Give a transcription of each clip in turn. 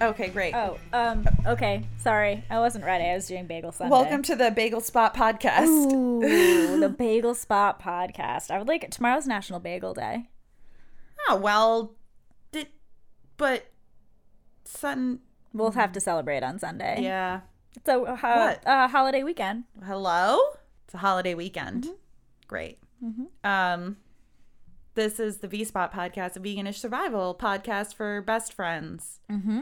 Okay, great. Oh, um, okay. Sorry, I wasn't ready. I was doing Bagel Sunday. Welcome to the Bagel Spot podcast. Ooh, the Bagel Spot podcast. I would like tomorrow's National Bagel Day. Oh well, did but Sun? We'll have to celebrate on Sunday. Yeah. It's a ho- What? uh, holiday weekend. Hello. It's a holiday weekend. Great. Um, this is the V Spot podcast, a veganish survival podcast for best friends, Mm-hmm.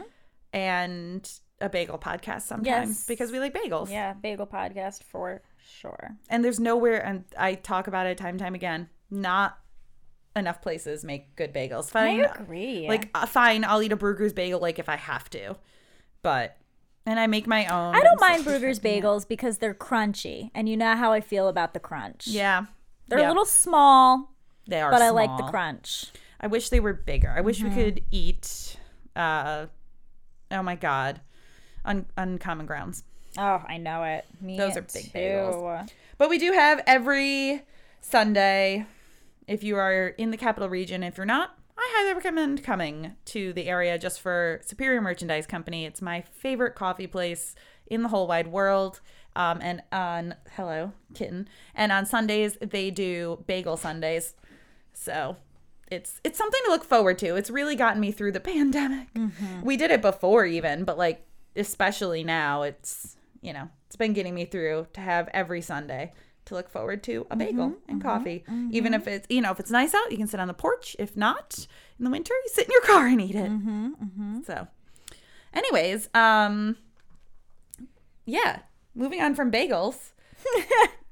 And a bagel podcast sometimes Yes. because we like bagels. Yeah, bagel podcast for sure. And there's nowhere, and I talk about it time and time again. Not enough places make good bagels. Fine, I agree. like uh, fine, I'll eat a Bruegger's bagel like if I have to, but and I make my own. I don't so mind perfecting it. bagels because they're crunchy, and you know how I feel about the crunch. Yeah, they're yeah, a little small, They are, but I like the crunch. I wish they were bigger. I wish we Mm-hmm. could eat. uh Oh my god, un- uncommon grounds. Oh, I know it. Me Those are big too. bagels. But we do have every Sunday. If you are in the capital region, if you're not, I highly recommend coming to the area just for Superior Merchandise Company. It's my favorite coffee place in the whole wide world. Um, and on hello kitten, and on Sundays they do bagel Sundays. So it's it's something to look forward to. It's really gotten me through the pandemic. Mm-hmm. We did it before even, but like especially now, it's you know it's been getting me through to have every Sunday to look forward to a bagel mm-hmm. and mm-hmm. coffee. Even if it's you know if it's nice out, you can sit on the porch. If not, in the winter, you sit in your car and eat it. So, anyways, um, yeah, moving on from bagels.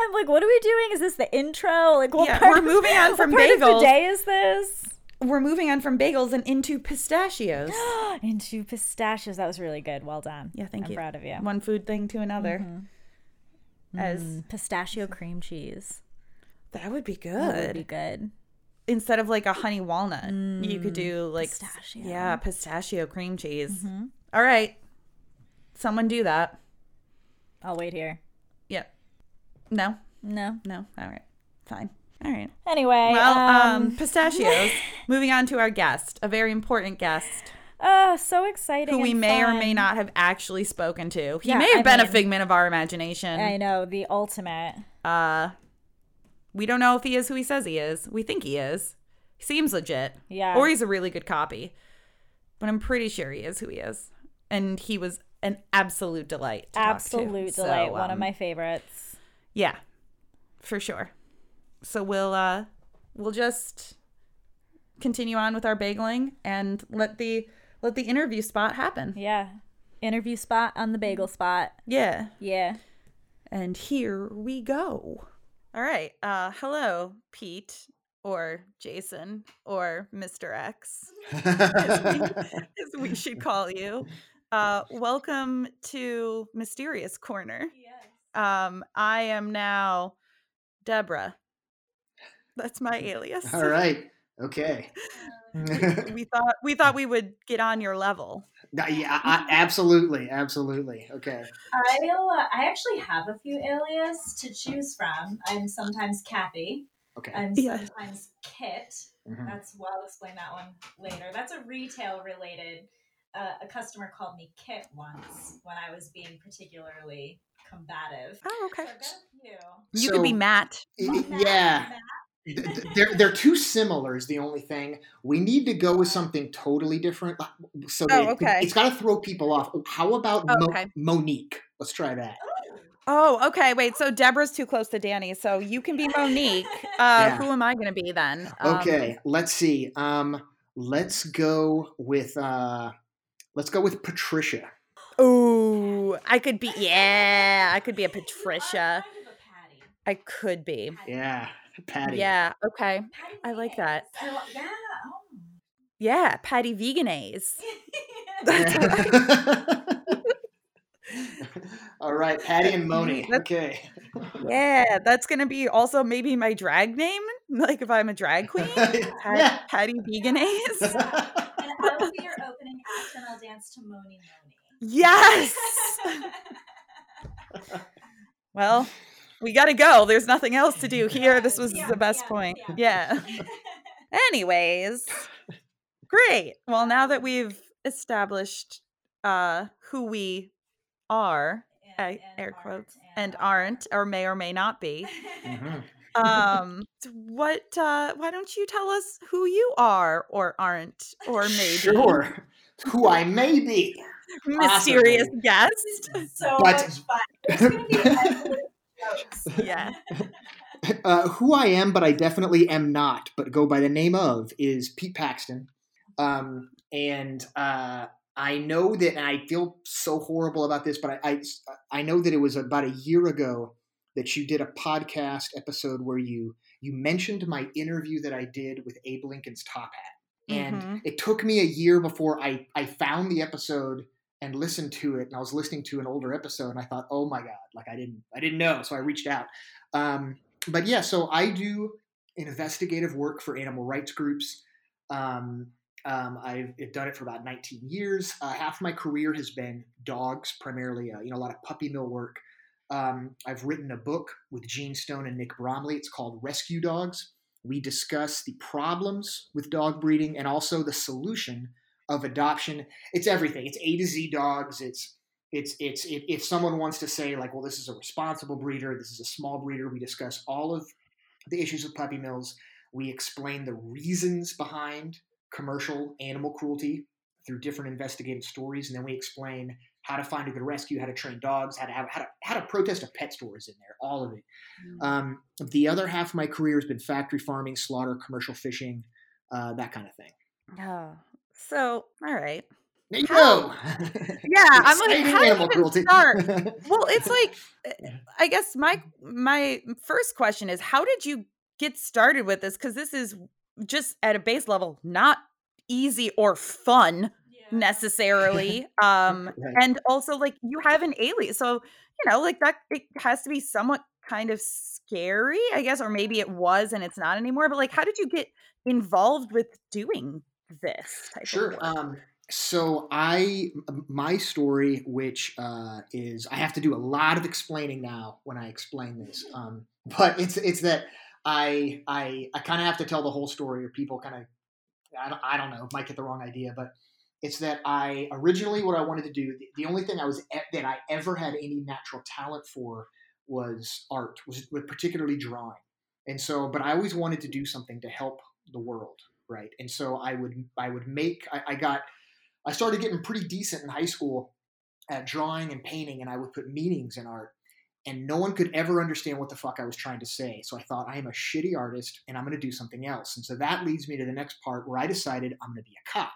I'm like, what are we doing? Is this the intro? Like, what Yeah, part we're of- moving on from part of bagels. the day is this? We're moving on from bagels and into pistachios. Into pistachios. That was really good. Well done. Yeah, thank I'm you. proud of you. One food thing to another. Mm-hmm. As Mm, pistachio cream cheese. that would be good. That would be good. Instead of like a honey walnut, you could do mm, like pistachio. Yeah, pistachio cream cheese. Mm-hmm. All right, someone do that. I'll wait here. No, No. no. All right, fine. All right. Anyway, Well, um, um, pistachios. moving on to our guest, a very important guest oh, so exciting. who we may or may not have actually spoken to. He Yeah, may have I been a figment of our imagination. I know the ultimate. Uh, we don't know if he is who he says he is. We think he is. He seems legit. Yeah. Or he's a really good copy. But I'm pretty sure he is who he is. And he was an absolute delight. To talk to. Absolute So, delight. One of um, my favorites. Yeah, for sure. So we'll uh we'll just continue on with our bageling and let the let the interview spot happen. Yeah. Interview spot on the bagel spot. Yeah. Yeah. And here we go. All right. Uh hello, Pete or Jason or Mr. X. as, we, as we should call you. Uh welcome to Mysterious Corner. Um I am now Deborah. That's my alias. All right. Okay. we thought we thought we would get on your level. Yeah, I, absolutely, absolutely. Okay. I'll, uh, I actually have a few alias to choose from. I'm sometimes Kathy. Okay. I'm Yeah. sometimes Kit. Mhm. That's well, I'll explain that one later. That's a retail related. Uh, a customer called me Kit once when I was being particularly combative. Oh, So okay. I've got a few. You could be Matt. y- y- Matt, yeah. Matt. Th- th- they're they're too similar is the only thing. We need to go with something totally different. uh, So Oh, okay. it's got to throw people off. How about Oh, Mo- okay. Monique? Let's try that. Oh, okay. Wait. So Deborah's too close to Dani. So you can be Monique. Uh, Yeah. Who am I going to be then? Um, Okay, let's see. Um, let's go with uh, let's go with Patricia. Ooh, I could be. Yeah, I could be a Patricia. I'm kind of a Patty. I could be. Yeah, Patty. Yeah. Okay. I like that. I li- yeah. Oh. Yeah, Patty Vegenaise. All right, Patty and Moni. That's- Okay. Yeah, that's gonna be also maybe my drag name. Like if I'm a drag queen, Pat- Yeah. Patty Vegenaise. and I will be your opening act, and I'll dance to Mony Mony. Yes. Well, we got to go. There's nothing else to do here. This was Yeah, the best yeah, point. yeah. Yeah. Anyways, great. Well, now that we've established uh who we are, And- I- air quotes, and aren't or may or may not be. Um what uh why don't you tell us who you are or aren't or maybe Sure. Who I may be. Mysterious Possibly. guest? So But- much fun. There's gonna be endless. Yeah. uh, who I am, but I definitely am not, but go by the name of, is Pete Paxton. Um, and uh, I know that, and I feel so horrible about this, but I, I, I know that it was about a year ago that you did a podcast episode where you you mentioned my interview that I did with Abe Lincoln's Top Hat, and Mhm. it took me a year before I I found the episode and listened to it and I was listening to an older episode and I thought, oh my God, like I didn't I didn't know. So I reached out. Um, but yeah, so I do investigative work for animal rights groups. Um, um, I've done it for about 19 years. Uh, half my career has been dogs, primarily, uh, you know, a lot of puppy mill work. Um, I've written a book with Gene Stone and Nick Bromley. It's called Rescue Dogs. We discuss the problems with dog breeding and also the solution of adoption. It's everything. It's A to Z dogs. It's it's it's if, if someone wants to say like, well, this is a responsible breeder, this is a small breeder. We discuss all of the issues with puppy mills. We explain the reasons behind commercial animal cruelty through different investigative stories, and then we explain how to find a good rescue, how to train dogs, how to have how to how to protest a pet store is in there, all of it. Um, the other half of my career has been factory farming, slaughter, commercial fishing, uh, that kind of thing. Oh. So, all right. There you go. Yeah, I'm like, Exciting how do you animal even cruelty. start? Well, it's like uh, I guess my my first question is how did you get started with this cuz this is just at a base level not easy or fun Yeah. necessarily um Right. and also like you have an alias so you know like that it has to be somewhat kind of scary i guess or maybe it was and it's not anymore but like how did you get involved with doing this type Sure. Um, so i my story, which uh, is, I have to do a lot of explaining now when I explain this. Um, but it's it's that I I I kind of have to tell the whole story, or people kind of, I don't, I don't know, might get the wrong idea, but it's that I originally what I wanted to do, the, the only thing I was that I ever had any natural talent for was art, was particularly drawing, and so, but I always wanted to do something to help the world right? And so i would i would make I, I got i started getting pretty decent in high school at drawing and painting and i would put meanings in art and no one could ever understand what the fuck i was trying to say. So i thought i am a shitty artist and i'm going to do something else. And so that leads me to the next part where i decided i'm going to be a cop.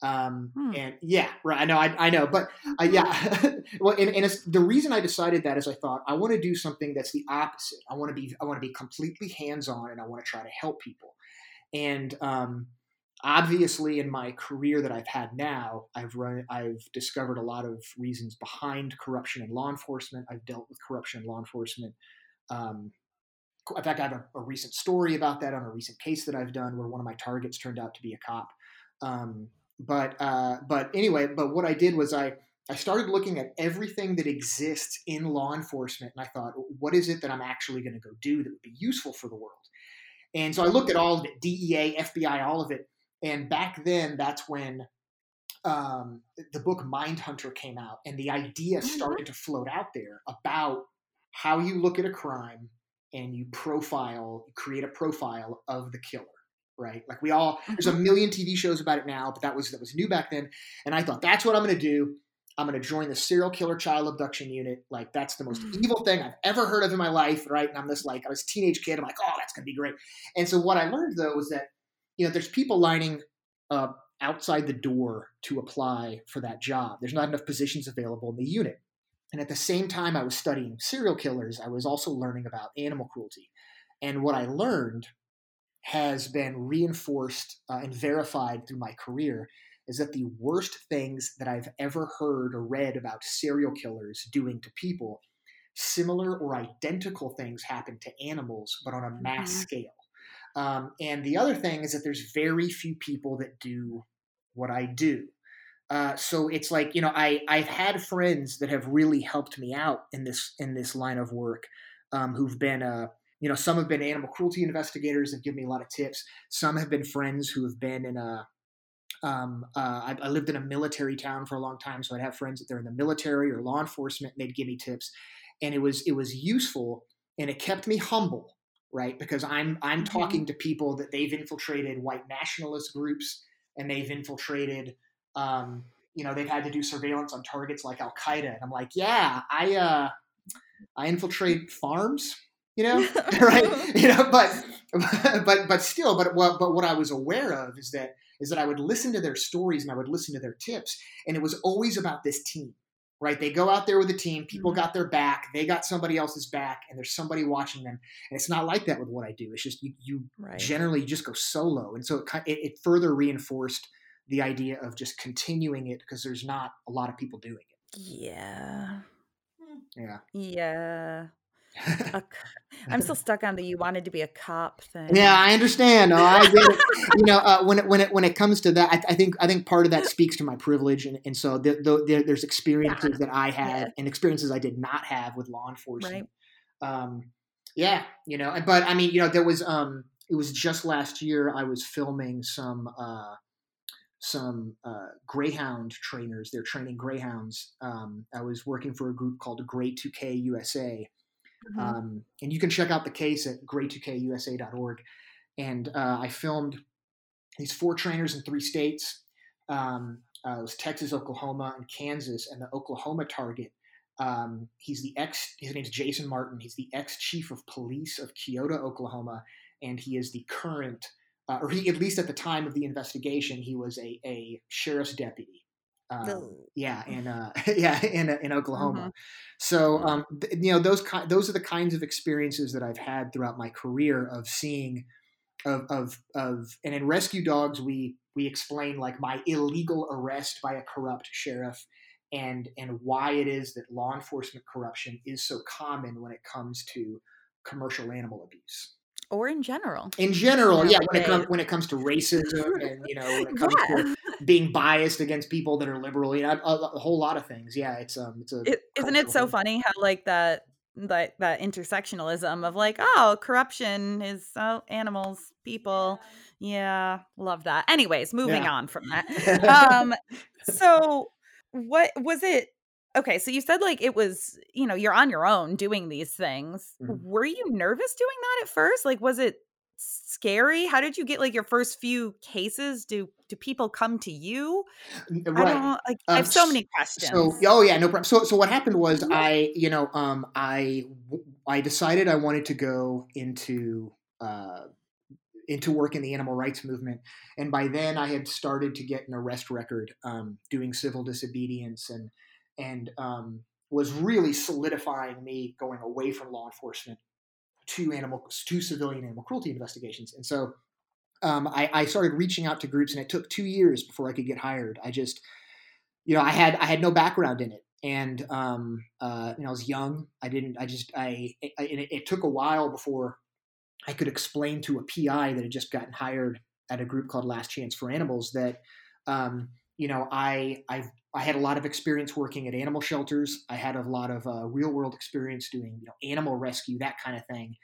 Um, Hmm. and yeah right i know i, I know but uh, yeah well and, and it's, the reason i decided that is i thought i want to do something that's the opposite. I want to be i want to be completely hands-on and i want to try to help people and um, obviously, in my career that I've had now, I've run, I've discovered a lot of reasons behind corruption in law enforcement. I've dealt with corruption in law enforcement. Um, in fact, I have a, a recent story about that on a recent case that I've done where one of my targets turned out to be a cop. Um, but uh, but anyway, but what I did was I I started looking at everything that exists in law enforcement, and I thought, what is it that I'm actually going to go do that would be useful for the world? And so I looked at all of it, DEA, FBI, all of it. And back then, that's when um, the book Mindhunter came out, and the idea started to float out there about how you look at a crime and you profile, create a profile of the killer. Right, like we all. There's a million TV shows about it now, but that was that was new back then. And I thought that's what I'm going to do. I'm going to join the serial killer child abduction unit. Like that's the most evil thing I've ever heard of in my life, right? And I'm this like I was a teenage kid. I'm like, oh, that's going to be great. And so what I learned though was that you know there's people lining up outside the door to apply for that job. There's not enough positions available in the unit. And at the same time I was studying serial killers, I was also learning about animal cruelty. And what I learned has been reinforced uh, and verified through my career is that the worst things that I've ever heard or read about serial killers doing to people, similar or identical things happen to animals, but on a mass Mhm. scale. Um, and the other thing is that there's very few people that do what I do. Uh, so it's like you know I I've had friends that have really helped me out in this in this line of work, um, who've been uh, you know some have been animal cruelty investigators that give me a lot of tips. Some have been friends who have been in a um, uh, I, I, lived in a military town for a long time, so I'd have friends that they're in the military or law enforcement, and they'd give me tips, and it was it was useful, and it kept me humble, right? Because I'm I'm mm-hmm. talking to people that they've infiltrated white nationalist groups, and they've infiltrated, um, you know, they've had to do surveillance on targets like Al Qaeda, and I'm like, yeah, I uh, I infiltrate farms, you know, right? You know, but but but still, but what but what I was aware of is that is that I would listen to their stories and I would listen to their tips. And it was always about this team, right? They go out there with a team, people mm-hmm. got their back, they got somebody else's back, and there's somebody watching them. And it's not like that with what I do. It's just you, you right. generally just go solo. And so it, it, it further reinforced the idea of just continuing it because there's not a lot of people doing it. Yeah. Yeah. Yeah. I'm still stuck on the you wanted to be a cop thing. Yeah, I understand. No, I get it. you know, uh, when it when it when it comes to that, I, I, think I think part of that speaks to my privilege, and, and so the, the, there's experiences yeah. that I had yeah. and experiences I did not have with law enforcement. Right. Um, yeah, you know, but I mean, you know, there was um, it was just last year I was filming some uh, some uh, greyhound trainers. They're training greyhounds. Um, I was working for a group called Grey 2K USA Mm-hmm. Um, and you can check out the case at grey2kusa.org. And uh, I filmed these four trainers in three states. Um, uh, it was Texas, Oklahoma, and Kansas. And the Oklahoma target, um, he's the ex. His name's Jason Martin. He's the ex chief of police of Keota, Oklahoma, and he is the current, uh, or he at least at the time of the investigation, he was a, a sheriff's deputy. Um, yeah, in uh, yeah in in Oklahoma. Mm-hmm. So um, th- you know those ki- those are the kinds of experiences that I've had throughout my career of seeing of of of and in Rescue Dogs we we explain like my illegal arrest by a corrupt sheriff and and why it is that law enforcement corruption is so common when it comes to commercial animal abuse or in general in general yeah when it comes when it comes to racism and you know when it comes yeah. to being biased against people that are liberal you know a, a whole lot of things yeah it's um it's a it, isn't it so thing. funny how like that that that intersectionalism of like oh corruption is oh, animals people yeah love that anyways moving yeah. on from that um so what was it Okay, so you said like it was, you know, you're on your own doing these things. Mm-hmm. Were you nervous doing that at first? Like was it scary? How did you get like your first few cases? Do do people come to you? Right. I don't like um, I have so many questions. So oh yeah, no problem. So so what happened was I, you know, um I I decided I wanted to go into uh into work in the animal rights movement. And by then I had started to get an arrest record um, doing civil disobedience and and um, was really solidifying me going away from law enforcement to animal to civilian animal cruelty investigations. And so um, I, I, started reaching out to groups, and it took two years before I could get hired. I just, you know, I had I had no background in it, and um, uh, you know, I was young. I didn't. I just I, I it, it took a while before I could explain to a PI that had just gotten hired at a group called Last Chance for Animals that um, you know I I've I had a lot of experience working at animal shelters. I had a lot of uh, real world experience doing you know animal rescue that kind of thing,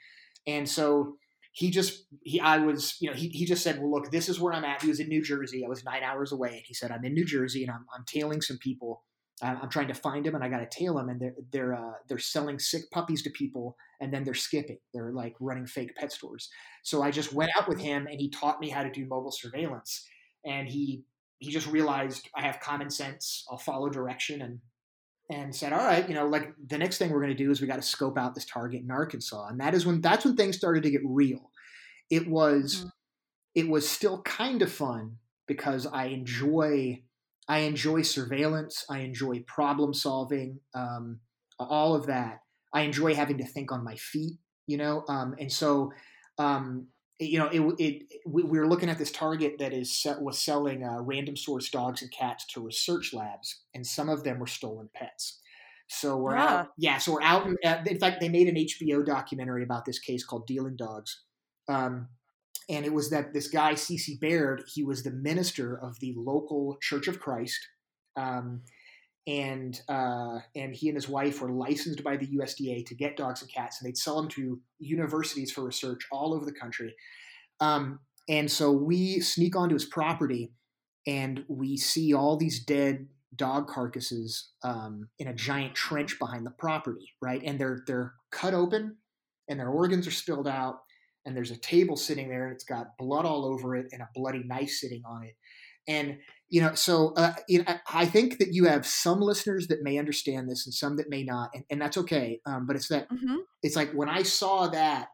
and so he just he I was you know he, he just said well look this is where I'm at. He was in New Jersey. I was nine hours away, and he said I'm in New Jersey and I'm I'm tailing some people. I'm trying to find them and I got to tail them and they're they're uh, they're selling sick puppies to people and then they're skipping. They're like running fake pet stores. So I just went out with him and he taught me how to do mobile surveillance and he he just realized I have common sense. I'll follow direction and and said, all right, you know, like the next thing we're going to do is we got to scope out this target in Arkansas, and that is when that's when things started to get real. It was mm-hmm. it was still kind of fun because I enjoy I enjoy surveillance, I enjoy problem solving, um, all of that. I enjoy having to think on my feet, you know, um, and so um, you know, it, it, we were looking at this target that is set, was selling uh, random source dogs and cats to research labs, and some of them were stolen pets. So we're yeah. out, yeah. So we're out. In, uh, in, fact, they made an HBO documentary about this case called "Dealing Dogs," um, and it was that this guy C.C. Baird, he was the minister of the local Church of Christ, um, and uh, and he and his wife were licensed by the USDA to get dogs and cats, and they'd sell them to universities for research all over the country. Um, and so we sneak onto his property, and we see all these dead dog carcasses um, in a giant trench behind the property, right? And they're they're cut open, and their organs are spilled out, and there's a table sitting there, and it's got blood all over it, and a bloody knife sitting on it, and you know, so uh, you know, I think that you have some listeners that may understand this, and some that may not, and, and that's okay. Um, but it's that Mhm. it's like when I saw that,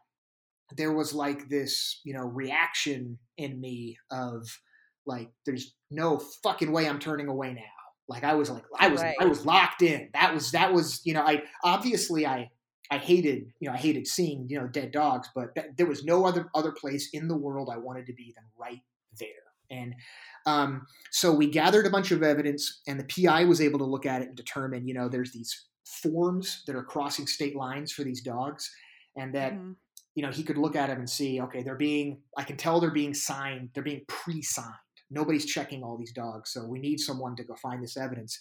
there was like this, you know, reaction in me of like, there's no fucking way I'm turning away now. Like I was like, I was, I was locked in. That was, that was, you know, I obviously I, I hated, you know, I hated seeing, you know, dead dogs, but that, there was no other other place in the world I wanted to be than right. And um, so we gathered a bunch of evidence, and the PI was able to look at it and determine, you know, there's these forms that are crossing state lines for these dogs, and that Mhm. you know he could look at them and see, okay, they're being, I can tell they're being signed, they're being pre-signed. Nobody's checking all these dogs, so we need someone to go find this evidence.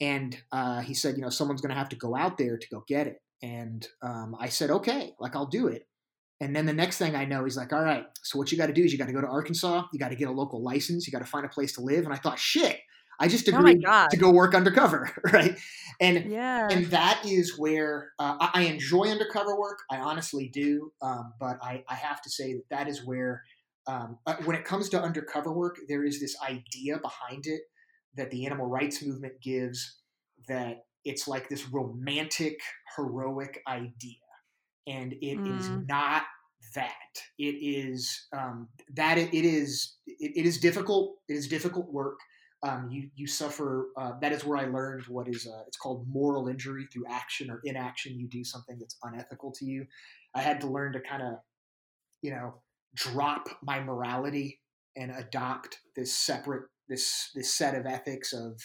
And uh, he said, you know, someone's going to have to go out there to go get it. And um, I said, okay, like I'll do it. And then the next thing I know, he's like, all right, so what you got to do is you got to go to Arkansas. You got to get a local license. You got to find a place to live. And I thought, shit, I just Oh agreed God. to go work undercover, right? And Yeah. and that is where uh, I, I enjoy undercover work. I honestly do, um, but I, I have to say that that is where, um, uh, when it comes to undercover work, there is this idea behind it that the animal rights movement gives that it's like this romantic, heroic idea, and it is Mm. not that. It is um, that it, it is it, it is difficult. It is difficult work um, you you suffer. Uh, that is where I learned what is uh, it's called moral injury through action or inaction. You do something that's unethical to you. I had to learn to kind of, you know, drop my morality and adopt this separate this this set of ethics of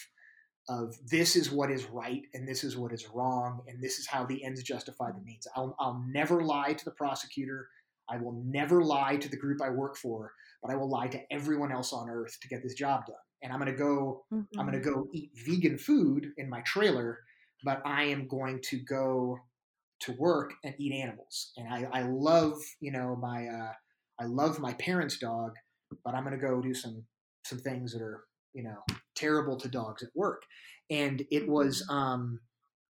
of this is what is right and this is what is wrong and this is how the ends justify the means. I'll I'll never lie to the prosecutor. I will never lie to the group I work for, but I will lie to everyone else on earth to get this job done. And I'm going to go I'm Mm-hmm. going to go eat vegan food in my trailer, but I am going to go to work and eat animals. And I, I love, you know, my uh, I love my parents' dog, but I'm going to go do some some things that are, you know, terrible to dogs at work. And it was, um,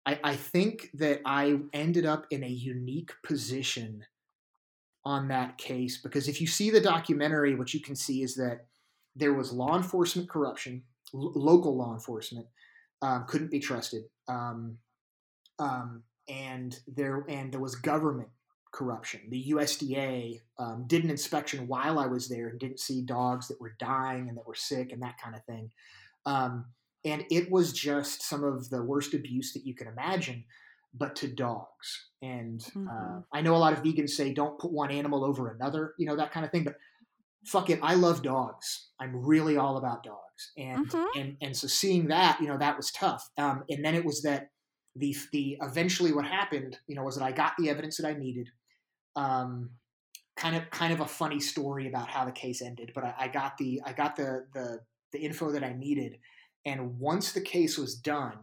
I, I think that I ended up in a unique position on that case because if you see the documentary, what you can see is that there was law enforcement corruption, l- local law enforcement um, couldn't be trusted, um, um, and there and there was government corruption. The USDA um, did an inspection while I was there and didn't see dogs that were dying and that were sick and that kind of thing. Um, and it was just some of the worst abuse that you can imagine, but to dogs. And uh, Mhm. I know a lot of vegans say don't put one animal over another, you know that kind of thing. But fuck it, I love dogs. I'm really all about dogs, and Mhm. and and so seeing that, you know, that was tough. Um, and then it was that the the eventually what happened, you know, was that I got the evidence that I needed. Um, kind of kind of a funny story about how the case ended, but I, I got the I got the the the info that I needed, and once the case was done,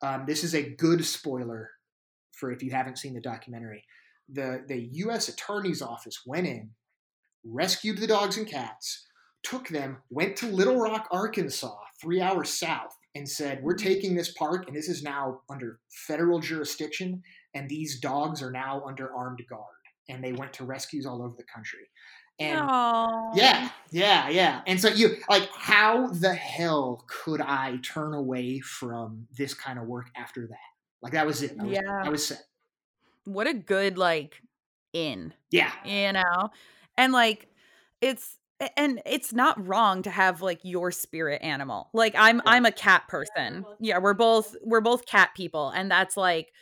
um, this is a good spoiler for if you haven't seen the documentary. The the U.S. Attorney's Office went in, rescued the dogs and cats, took them, went to Little Rock, Arkansas, three hours south, and said, "We're taking this park, and this is now under federal jurisdiction, and these dogs are now under armed guard." And they went to rescues all over the country. And Aw. yeah, yeah, yeah. And so you like, how the hell could I turn away from this kind of work after that? Like that was it. I was, Yeah. I was set. What a good like in. Yeah, you know and like it's and it's not wrong to have like your spirit animal like i'm i'm a cat person yeah we're both we're both cat people and that's like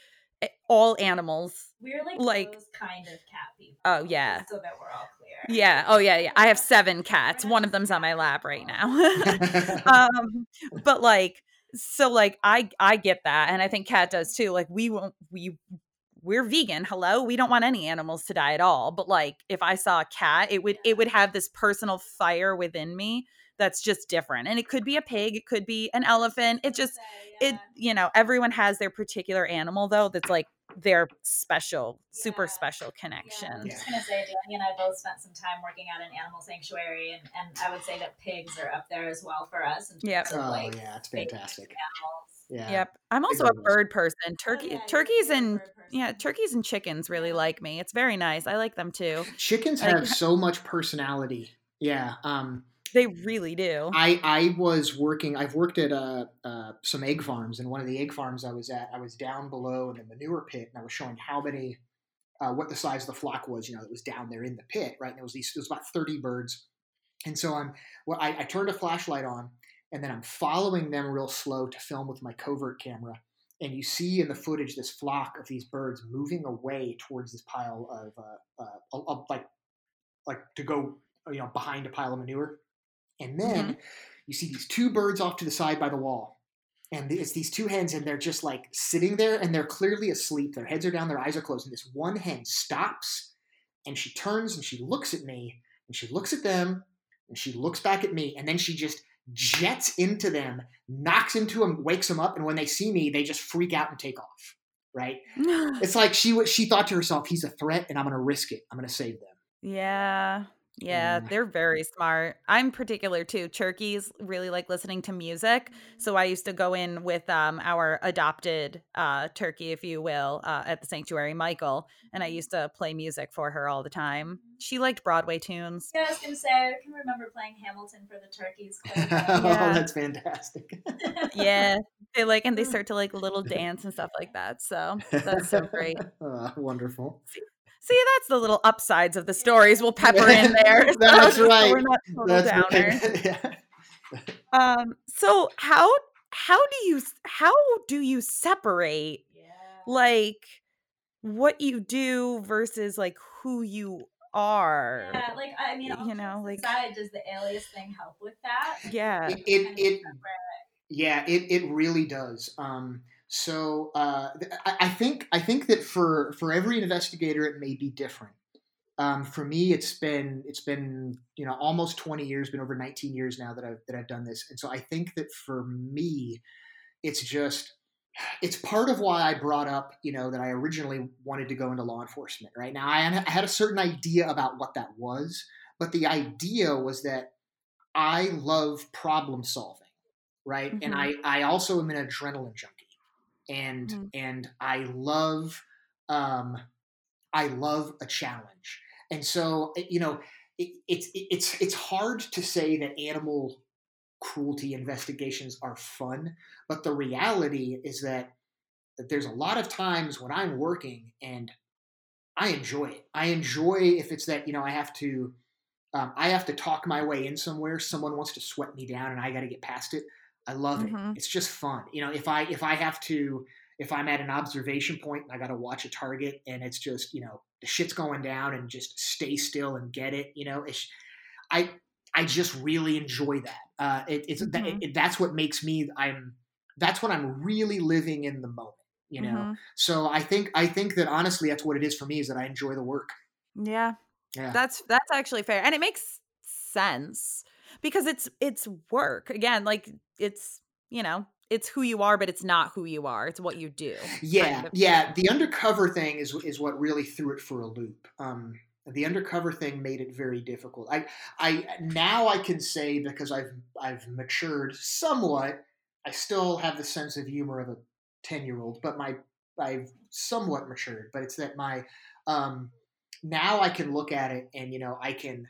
all animals We're like, Like- kind of cat people. Oh, yeah. So that we're all clear. yeah. Oh yeah yeah. I have seven cats. One of them's on my lap right now. Um but like so like i i get that and i think Katt does too like we won't we we're vegan hello? We don't want any animals to die at all but like if i saw a cat it would it would have this personal fire within me that's just different and it could be a pig it could be an elephant it just it you know everyone has their particular animal though that's like their special, super Yeah. special Yeah, I'm connections. just gonna say, Dani and I both spent some time working at an animal sanctuary, and, and I would say that pigs are up there as well for us. In Yep. terms of, Oh like, yeah, it's fantastic. Yeah. Yep. I'm also a bird person. Turkey Oh, yeah, turkeys and yeah, turkeys and chickens really like me. It's very nice. I like them too. Chickens Like- have so much personality. Yeah. Um, They really do. I I was working. I've worked at uh, uh, some egg farms, and one of the egg farms I was at, I was down below in the manure pit, and I was showing how many, uh, what the size of the flock was. You know, that was down there in the pit, right? And it was these. It was about thirty birds, and so I'm. Well, I, I turned a flashlight on, and then I'm following them real slow to film with my covert camera. And you see in the footage this flock of these birds moving away towards this pile of, uh, uh, like, like to go, you know, behind a pile of manure. And mm-hmm. then you see these two birds off to the side by the wall. And it's these two hens, and they're just like sitting there, and they're clearly asleep. Their heads are down, their eyes are closed. And this one hen stops, and she turns and she looks at me, and she looks at them, and she looks back at me, and then she just jets into them, knocks into them, wakes them up, and when they see me, they just freak out and take off. Right? It's like she she thought to herself, "He's a threat, and I'm going to risk it. I'm going to save them." Yeah. Yeah, Mm. they're very smart. I'm particular too. Turkeys really like listening to music. So I used to go in with um our adopted uh turkey, if you will, uh, at the sanctuary, Michael, and I used to play music for her all the time. She liked Broadway tunes. Yeah, I was gonna say I can remember playing Hamilton for the turkeys. Quite a oh, that's fantastic. Yeah. They like and they start to like little dance and stuff like that. So that's so great. Uh, wonderful. See, that's the little upsides of the stories we'll pepper in there. so- That's so right. we're not total That's downer. right. yeah. Um. So how how do you how do you separate yeah. like what you do versus like who you are? Yeah, like I mean, you know, like- aside, does the alias thing help with that? Yeah. It, it, it yeah, it, it really does. Um, so uh, I, I think I think that for for every investigator, it may be different. Um, for me, it's been it's been you know almost twenty years, been over nineteen years now that I've that I've done this, and so I think that for me, it's just it's part of why I brought up you know that I originally wanted to go into law enforcement. Right now, I had- I had a certain idea about what that was, but the idea was that I love problem solving, right? And I I also am an adrenaline junkie, and Mhm. and I love um I love a challenge, and so eh, you know it, it's it's it's hard to say that animal cruelty investigations are fun, but the reality is that that there's a lot of times when I'm working and I enjoy it. I enjoy if it's that you know I have to um, I have to talk my way in somewhere. Someone wants to sweat me down, and I got to get past it. I love Mhm. it. It's just fun. You know, if I if I have to if I'm at an observation point and I got to watch a target, and it's just you know the shit's going down, and just stay still and get it. You know, it's, I I just really enjoy that. Uh, it, it's that, Mhm. it, that's what makes me. I'm that's when I'm really living in the moment. You know, Mhm. so I think I think that honestly, that's what it is for me. Is that I enjoy the work. Yeah. Yeah. That's that's actually fair. And it makes sense because it's it's work. Again, like it's, you know, it's who you are, but it's not who you are. It's what you do. Yeah, kind of. yeah. The undercover thing is is what really threw it for a loop. Um, the undercover thing made it very difficult. I, I now I can say because I've I've matured somewhat. I still have the sense of humor of a ten year old, but my I've somewhat matured. But it's that my um, now I can look at it and you know I can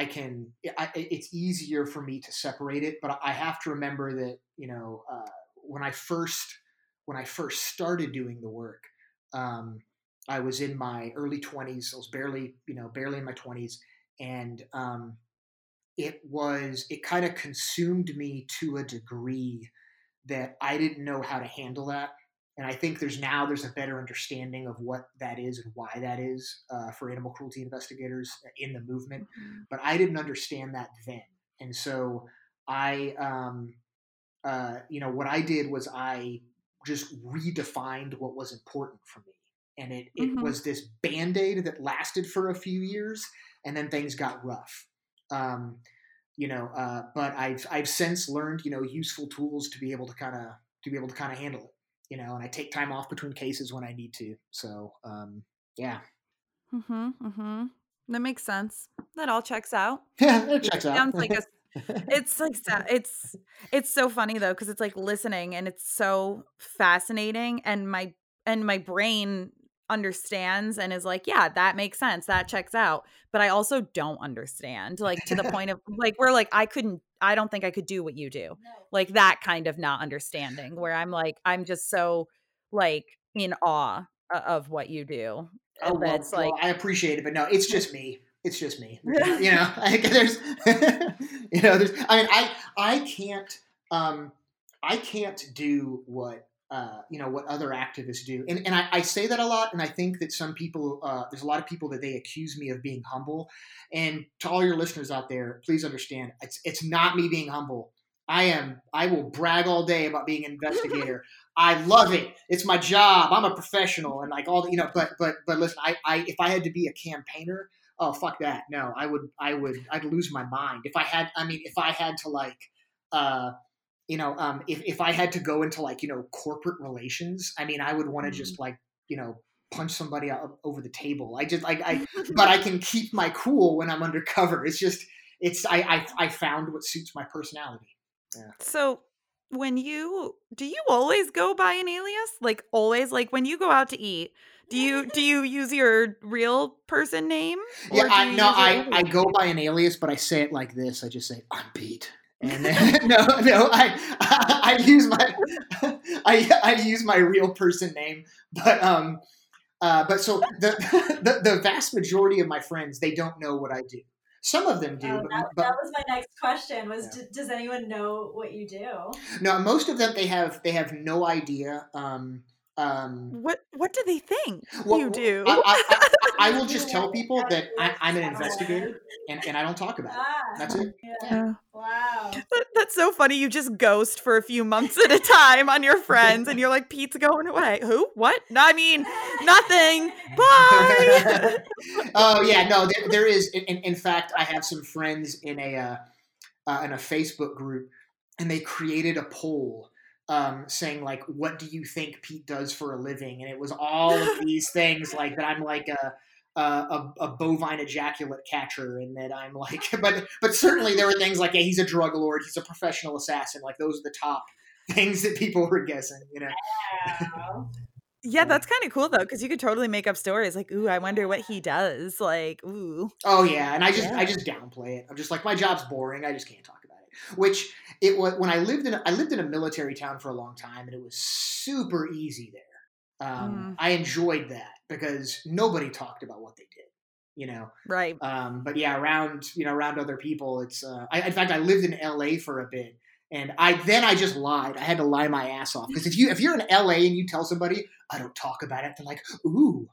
I can I, it's easier for me to separate it. But I have to remember that you know uh, when I first when I first started doing the work, um, I was in my early 20s. I was barely, you know, barely in my 20s. And um, it was, it kind of consumed me to a degree that I didn't know how to handle that. And I think there's now there's a better understanding of what that is and why that is uh, for animal cruelty investigators in the movement. But I didn't understand that then, and so I, um, uh, you know, what I did was I just redefined what was important for me. And it, it Mhm. was this band aid that lasted for a few years and then things got rough. Um, you know, uh, but I've, I've since learned, you know, useful tools to be able to kind of, to be able to kind of handle it. You know, and I take time off between cases when I need to. So um, yeah, Mm-hmm. Mm-hmm. That makes sense. That all checks out. yeah, it checks out. Sounds like a it's like it's it's so funny though because it's like listening and it's so fascinating and my and my brain understands and is like yeah that makes sense that checks out but i also don't understand like to the point of like where like i couldn't i don't think i could do what you do No. like that kind of not understanding where i'm like i'm just so like in awe of what you do Oh, well, it's like well, I appreciate it, but no, it's just me. It's just me. you know, I, there's, you know, there's. I mean, I I can't um I can't do what uh you know what other activists do, and and I, I say that a lot, and I think that some people uh there's a lot of people that they accuse me of being humble, and to all your listeners out there, please understand, it's it's not me being humble. I am. I will brag all day about being an investigator. I love it. It's my job. I'm a professional, and like all the, you know. But but but listen, I, I if I had to be a campaigner, oh fuck that. No, I would I would I'd lose my mind if I had. I mean, if I had to like, uh, you know, um, if if I had to go into like you know corporate relations, I mean, I would want to just like you know punch somebody out over the table. I just like I, but I can keep my cool when I'm undercover. It's just it's I I, I found what suits my personality. Yeah. So when you do you always go by an alias? Like always like when you go out to eat, do you do you use your real person name? Yeah, I no, I. I go by an alias, but I say it like this. I just say I'm Pete. And then, no, no, I, I use my I, I use my real person name, but um, uh, but so the, the the vast majority of my friends they don't know what I do. Some of them do, Oh, but, that, but that was my next question. Was Yeah. does anyone know what you do? no, most of them they have they have no idea. Um, um, What what do they think Well, you do? I, I, I, I will just tell people that I, I'm an investigator and, and I don't talk about it. Ah, That's it. yeah. Wow. That- That's so funny. You just ghost for a few months at a time on your friends, and you're like, Pete's going away. Who? What? No, I mean, nothing. Bye. oh yeah, no, there, there is. In, in- in fact, I have some friends in a uh, uh, in a Facebook group, and they created a poll um, saying like, "What do you think Pete does for a living?" And it was all of these things like that. I'm like a. A, a, a bovine ejaculate catcher, and that I'm like, but but certainly there were things like, yeah, he's a drug lord, he's a professional assassin. Like those are the top things that people were guessing, you know. Wow. yeah, that's kind of cool though, because you could totally make up stories like, "Ooh, I wonder what he does." Like, ooh, Oh yeah, and I just I just downplay it. I'm just like my job's boring. I just can't talk. Which it was when I lived in a, I lived in a military town for a long time, and it was super easy there. Um, Mm. I enjoyed that because nobody talked about what they did, you know. right. Um, but yeah, around you know around other people, it's. Uh, I, in fact, I lived in L.A. for a bit, and I then I just lied. I had to lie my ass off because if you if you're in L.A. and you tell somebody I don't talk about it, they're like, "Ooh,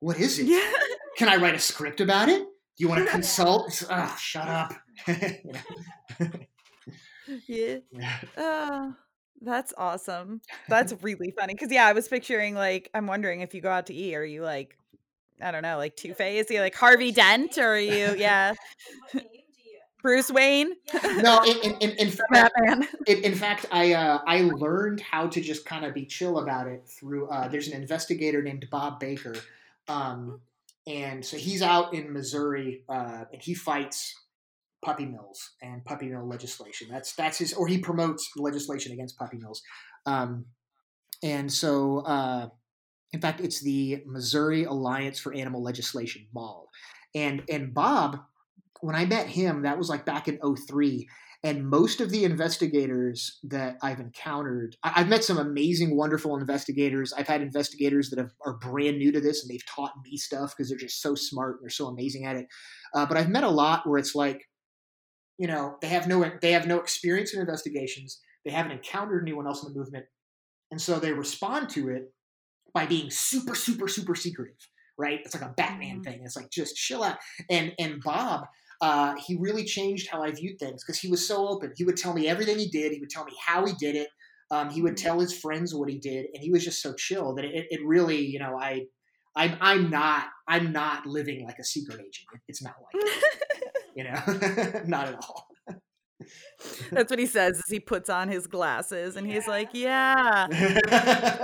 what is it? Yeah. Can I write a script about it? Do you want to consult? Ah, shut up. Yeah. Oh, that's awesome. That's really funny. Cause yeah, I was picturing like I'm wondering if you go out to eat, are you like I don't know, like Two Face? Are you like Harvey Dent or are you yeah, What name do you? Bruce Wayne? No, in, in, in, in, fact, in, in fact, I uh, I learned how to just kind of be chill about it through. Uh, there's an investigator named Bob Baker, um, and so he's out in Missouri, uh, and he fights puppy mills and puppy mill legislation. That's that's his, or he promotes legislation against puppy mills. Um, and so, uh, in fact, it's the Missouri Alliance for Animal Legislation (MAL), and and Bob, when I met him, that was like back in 03 and most of the investigators that I've encountered, I- I've met some amazing, wonderful investigators. I've had investigators that have, are brand new to this and they've taught me stuff because they're just so smart and they're so amazing at it. Uh, but I've met a lot where it's like, you know, they have no they have no experience in investigations. They haven't encountered anyone else in the movement, and so they respond to it by being super, super, super secretive. Right? It's like a Batman Mhm. thing. It's like just chill out. And and Bob, uh, he really changed how I viewed things because he was so open. He would tell me everything he did. He would tell me how he did it. Um, he would tell his friends what he did, and he was just so chill that it, it really, you know, I, I'm, I'm not, I'm not living like a secret agent. It's not like that, you know, not at all. That's what he says as he puts on his glasses and he's like, "Yeah,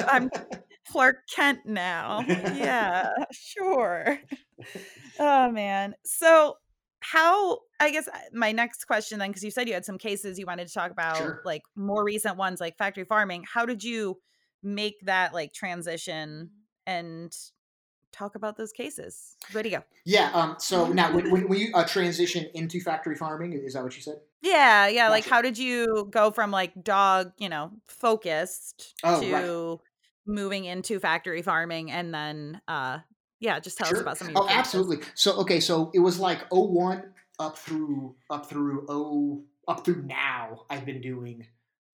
I'm Clark Kent now. Yeah, sure." Oh man. So how I guess uh, my next question then cuz you said you had some cases you wanted to talk about Sure. like more recent ones like factory farming. How did you make that like transition and talk about those cases? Way to go. Yeah. Um. So now, when, when, you uh, transition into factory farming, is that what you said? Yeah, yeah. Like, how did you go from like dog, you know, focused Oh, to right. moving into factory farming, and then, uh, yeah, just tell us about some of your Oh, cases. absolutely. So okay, so it was like 01 up through up through oh up through now. I've been doing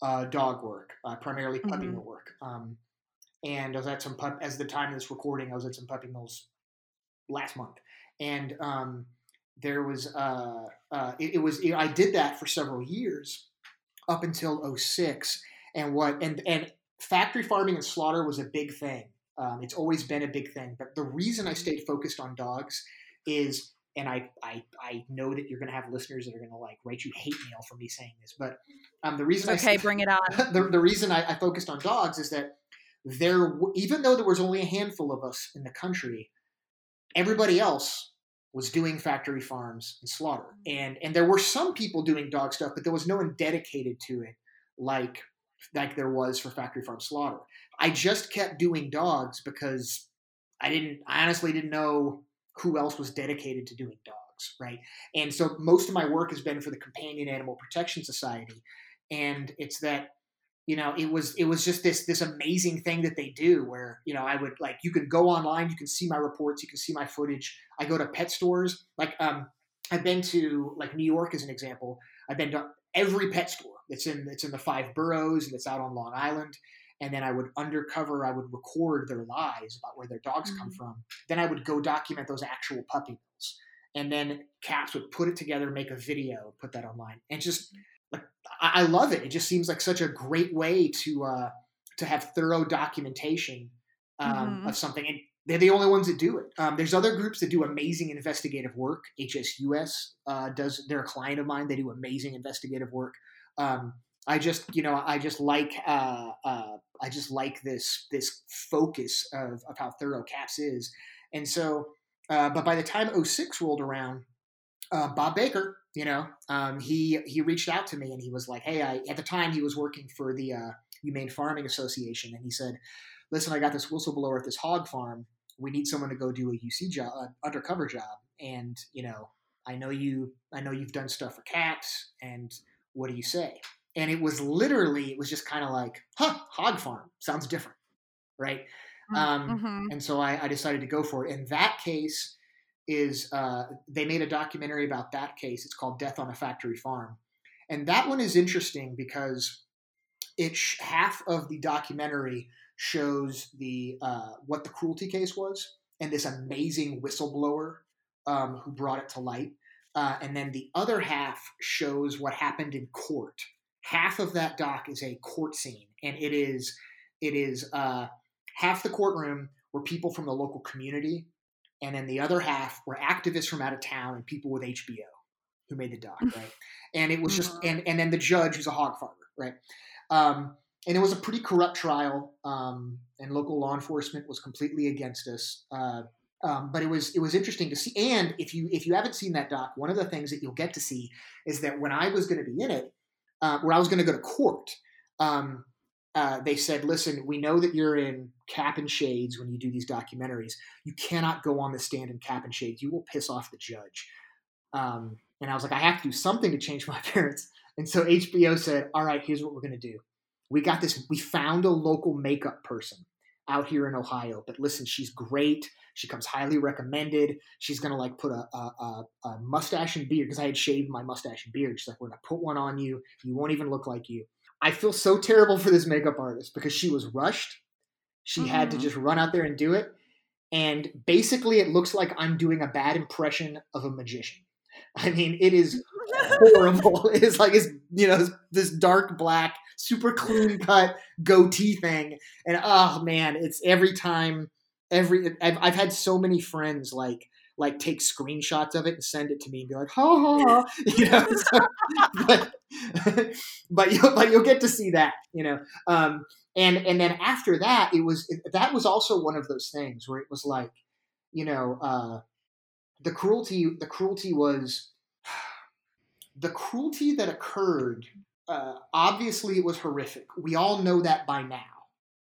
uh, dog work, uh, primarily puppy Mhm. work. Um, and I was at some pup as the time of this recording. I was at some puppy mills last month, and um, there was uh, uh, it, it was I did that for several years up until 06. and what and and factory farming and slaughter was a big thing. Um, it's always been a big thing, but the reason I stayed focused on dogs is, and I I, I know that you're going to have listeners that are going to like write you hate mail for me saying this, but um, the reason I Okay, stayed- bring it on. the, the reason I, I focused on dogs is that there, even though there was only a handful of us in the country, everybody else was doing factory farms and slaughter, mm-hmm. and and there were some people doing dog stuff, but there was no one dedicated to it like like there was for factory farm slaughter. I just kept doing dogs because I didn't, I honestly didn't know who else was dedicated to doing dogs, right? And so most of my work has been for the Companion Animal Protection Society, and it's that you know it was it was just this this amazing thing that they do where you know I would like you can go online, you can see my reports, you can see my footage. I go to pet stores, like um, I've been to like New York as an example. I've been to every pet store that's in that's in the five boroughs and that's out on Long Island. And then I would undercover, I would record their lies about where their dogs come from. Then I would go document those actual puppy mills. And then CAPS would put it together, make a video, put that online, and just like I, I love it. It just seems like such a great way to uh, to have thorough documentation um, Mhm. of something. And they're the only ones that do it. Um, there's other groups that do amazing investigative work. HSUS uh, does. They're a client of mine. They do amazing investigative work. Um, I just, you know, I just like, uh, uh, I just like this this focus of, of how thorough CAPS is, and so. Uh, but by the time 06 rolled around, uh, Bob Baker, you know, um, he he reached out to me and he was like, "Hey, I, at the time he was working for the uh, Humane Farming Association, and he said, "Listen, I got this whistleblower at this hog farm. We need someone to go do a UC job, uh, undercover job, and you know, I know you, I know you've done stuff for CAPS, and what do you say?" And it was literally, it was just kind of like, "Huh, hog farm sounds different, right?" Um, Mhm. and so I, I decided to go for it. In that case, is uh, they made a documentary about that case. It's called Death on a Factory Farm, and that one is interesting because it sh- half of the documentary shows the uh, what the cruelty case was and this amazing whistleblower um, who brought it to light, uh, and then the other half shows what happened in court. Half of that doc is a court scene, and it is it is uh, half the courtroom were people from the local community, and then the other half were activists from out of town and people with HBO who made the doc, right? And it was just and and then the judge who's a hog farmer, right? Um, and it was a pretty corrupt trial, um, and local law enforcement was completely against us. Uh, um, but it was it was interesting to see. And if you if you haven't seen that doc, one of the things that you'll get to see is that when I was going to be in it, uh, where I was going to go to court, um, uh, they said, "Listen, we know that you're in cap and shades when you do these documentaries. You cannot go on the stand in cap and shades. You will piss off the judge." Um, and I was like, "I have to do something to change my appearance." And so HBO said, "All right, here's what we're going to do. We got this. We found a local makeup person out here in Ohio, but listen, she's great. She comes highly recommended. She's gonna like put a, a, a, a mustache and beard because I had shaved my mustache and beard. She's like, we're gonna put one on you. You won't even look like you. I feel so terrible for this makeup artist because she was rushed. She had to Mhm. just run out there and do it. And basically, it looks like I'm doing a bad impression of a magician. I mean, it is horrible. It is like it's you know this dark black, super clean cut goatee thing, and oh man, it's every time. Every I've, I've had so many friends like like take screenshots of it and send it to me and be like, ha ha, ha. you know. So, but but you'll but you'll get to see that, you know. Um, and and then after that, it was that was also one of those things where it was like, you know, uh, the cruelty the cruelty was the cruelty that occurred. Uh, obviously, it was horrific. We all know that by now,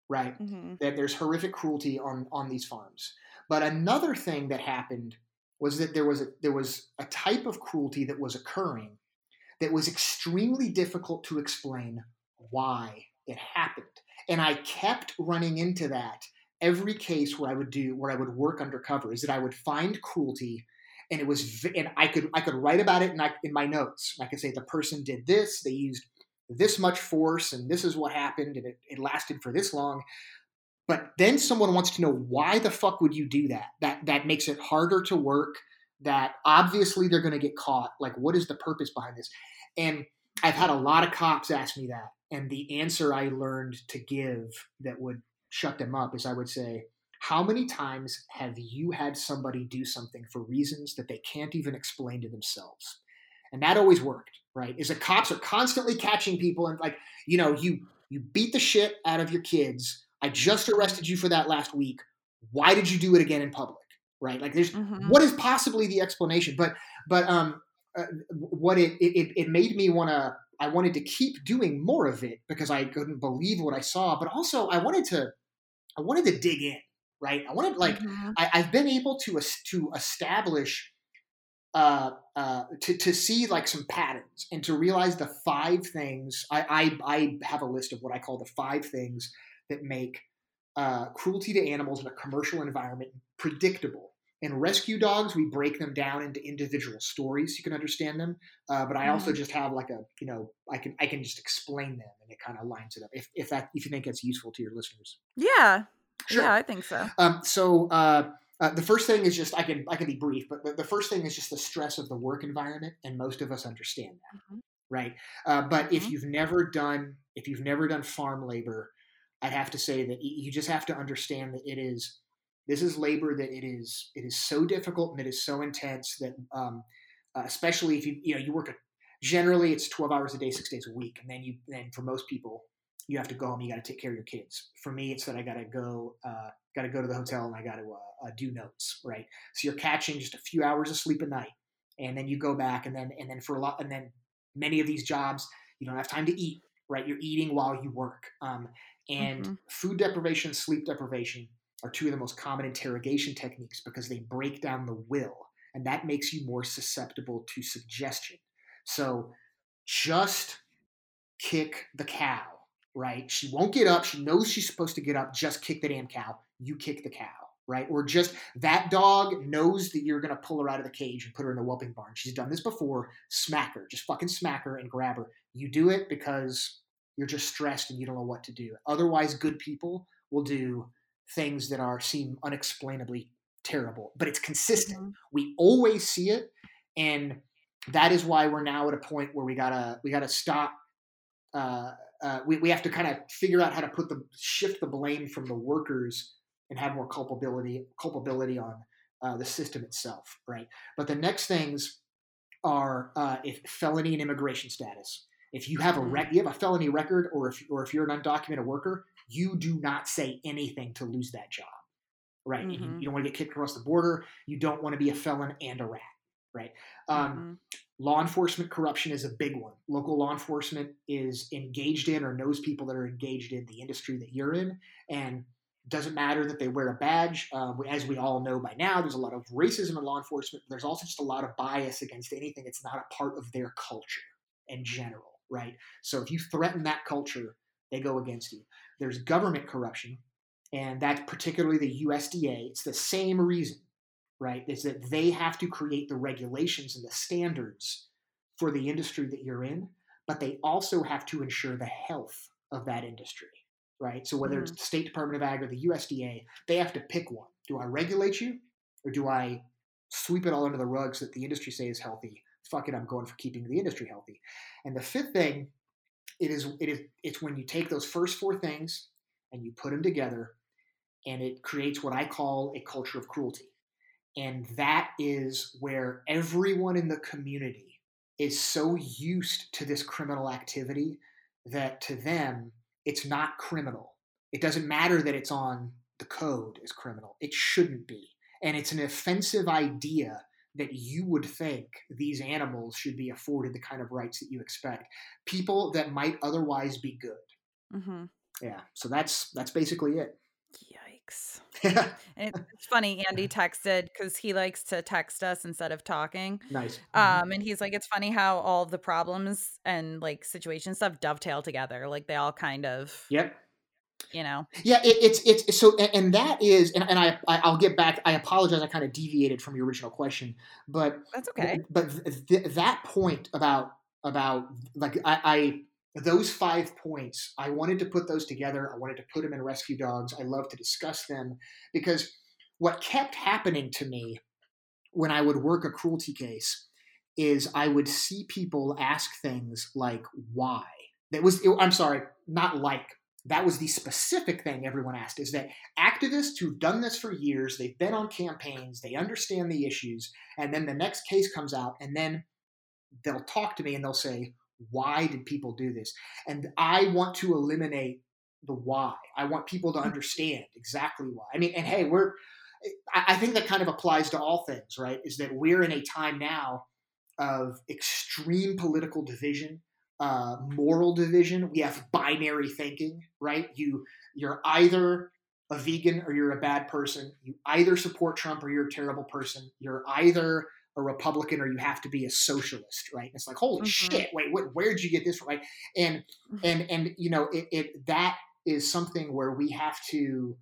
right? Mm-hmm. that there's horrific cruelty on on these farms. But another thing that happened was that there was a there was a type of cruelty that was occurring that was extremely difficult to explain why it happened. And I kept running into that every case where I would do where I would work undercover is that I would find cruelty and it was and I could I could write about it in, I, in my notes. I could say the person did this, they used this much force and this is what happened and it, it lasted for this long but then someone wants to know why the fuck would you do that? That that makes it harder to work that obviously they're going to get caught. Like what is the purpose behind this? And i've had a lot of cops ask me that and the answer i learned to give that would shut them up is i would say how many times have you had somebody do something for reasons that they can't even explain to themselves? And that always worked right? Is that cops are constantly catching people and like you know you you beat the shit out of your kids i just arrested you for that last week why did you do it again in public right like there's Mhm. what is possibly the explanation but but um uh, what it it, it made me want to i wanted to keep doing more of it because i couldn't believe what i saw but also i wanted to i wanted to dig in right i wanted like Mhm. I, I've been able to to establish uh, uh, to to see like some patterns and to realize the five things. I I, I have a list of what I call the five things that make uh, cruelty to animals in a commercial environment predictable. In rescue dogs, we break them down into individual stories so you can understand them. Uh, but I also just have like a you know I can I can just explain them and it kind of lines it up. If if that if you think that's useful to your listeners. Yeah. Sure. Yeah, I think so. Um, so uh, uh, the first thing is just I can I can be brief, but the, first thing is just the stress of the work environment, and most of us understand that, Mhm. right? Uh, but if Mhm. you've never done if you've never done farm labor, I'd have to say that you just have to understand that it is this is labor that it is it is so difficult and it is so intense that um, uh, especially if you you know you work a generally it's 12 hours a day six days a week and then you then for most people you have to go home you got to take care of your kids. For me it's that i got to go uh, got to go to the hotel and i got to uh, uh, do notes right? So you're catching just a few hours of sleep a night and then you go back and then and then for a lot and then many of these jobs you don't have time to eat right you're eating while you work um, and Mhm. food deprivation sleep deprivation are two of the most common interrogation techniques because they break down the will and that makes you more susceptible to suggestion so just kick the cow, right? She won't get up. She knows she's supposed to get up. Just kick the damn cow. You kick the cow, right? Or just that dog knows that you're going to pull her out of the cage and put her in the whelping barn. She's done this before. Smack her. Just fucking smack her and grab her. You do it because you're just stressed and you don't know what to do. Otherwise, good people will do things that are seem unexplainably terrible, but it's consistent. Mhm. We always see it, and that is why we're now at a point where we gotta we gotta stop. Uh, uh, we we have to kind of figure out how to put the shift the blame from the workers and have more culpability culpability on uh, the system itself, right? But the next things are uh, if felony and immigration status. If you have a rec- you have a felony record, or if or if you're an undocumented worker, you do not say anything to lose that job, right? And You, you don't want to get kicked across the border. You don't want to be a felon and a rat, right? Um, Mhm. law enforcement corruption is a big one. Local law enforcement is engaged in or knows people that are engaged in the industry that you're in, and it doesn't matter that they wear a badge. Uh, as we all know by now, there's a lot of racism in law enforcement. There's also just a lot of bias against anything that's not a part of their culture in general, right? So if you threaten that culture, they go against you. There's government corruption, and that's particularly the USDA. It's the same reason right? Is that they have to create the regulations and the standards for the industry that you're in, but they also have to ensure the health of that industry, right? So whether mm-hmm. it's the State Department of Ag or the USDA, they have to pick one. Do I regulate you, or do I sweep it all under the rug so that the industry stays healthy? Fuck it, I'm going for keeping the industry healthy. And the fifth thing, it is it is it's when you take those first four things and you put them together, and it creates what I call a culture of cruelty And that is where everyone in the community is so used to this criminal activity that to them, it's not criminal. It doesn't matter that it's on the code as criminal. It shouldn't be. And it's an offensive idea that you would think these animals should be afforded the kind of rights that you expect. People that might otherwise be good. Mm-hmm. Yeah. So that's that's basically it. Yikes. and it's funny, Andy texted because he likes to text us instead of talking. nice. Um, and he's like, it's funny how all the problems and like situation stuff dovetail together. Like they all kind of, Yep. You know. Yeah, it, it's it's so, and, that is, and, and I, I I'll get back. I apologize. I kind of deviated from your original question, but That's okay. But th- that point about about like I, I those five points, I wanted to put those together. I wanted to put them in Rescue Dogs. I love to discuss them because what kept happening to me when I would work a cruelty case is I would see people ask things like why. That was I'm sorry, not like that was the specific thing everyone asked is that activists who've done this for years, they've been on campaigns, they understand the issues, and then the next case comes out, and then they'll talk to me and they'll say, Why did people do this? And I want to eliminate the why. I want people to mm-hmm. understand exactly why. I mean, and hey, we're, I I think that kind of applies to all things, right? Is that we're in a time now of extreme political division uh, moral division. We have binary thinking, right? You you're either a vegan or you're a bad person. You either support Trump or you're a terrible person. You're either a Republican or you have to be a socialist, right? It's like holy Mhm. shit! Wait, what, where did you get this from? Right? And and and you know it, it that is something where we have to.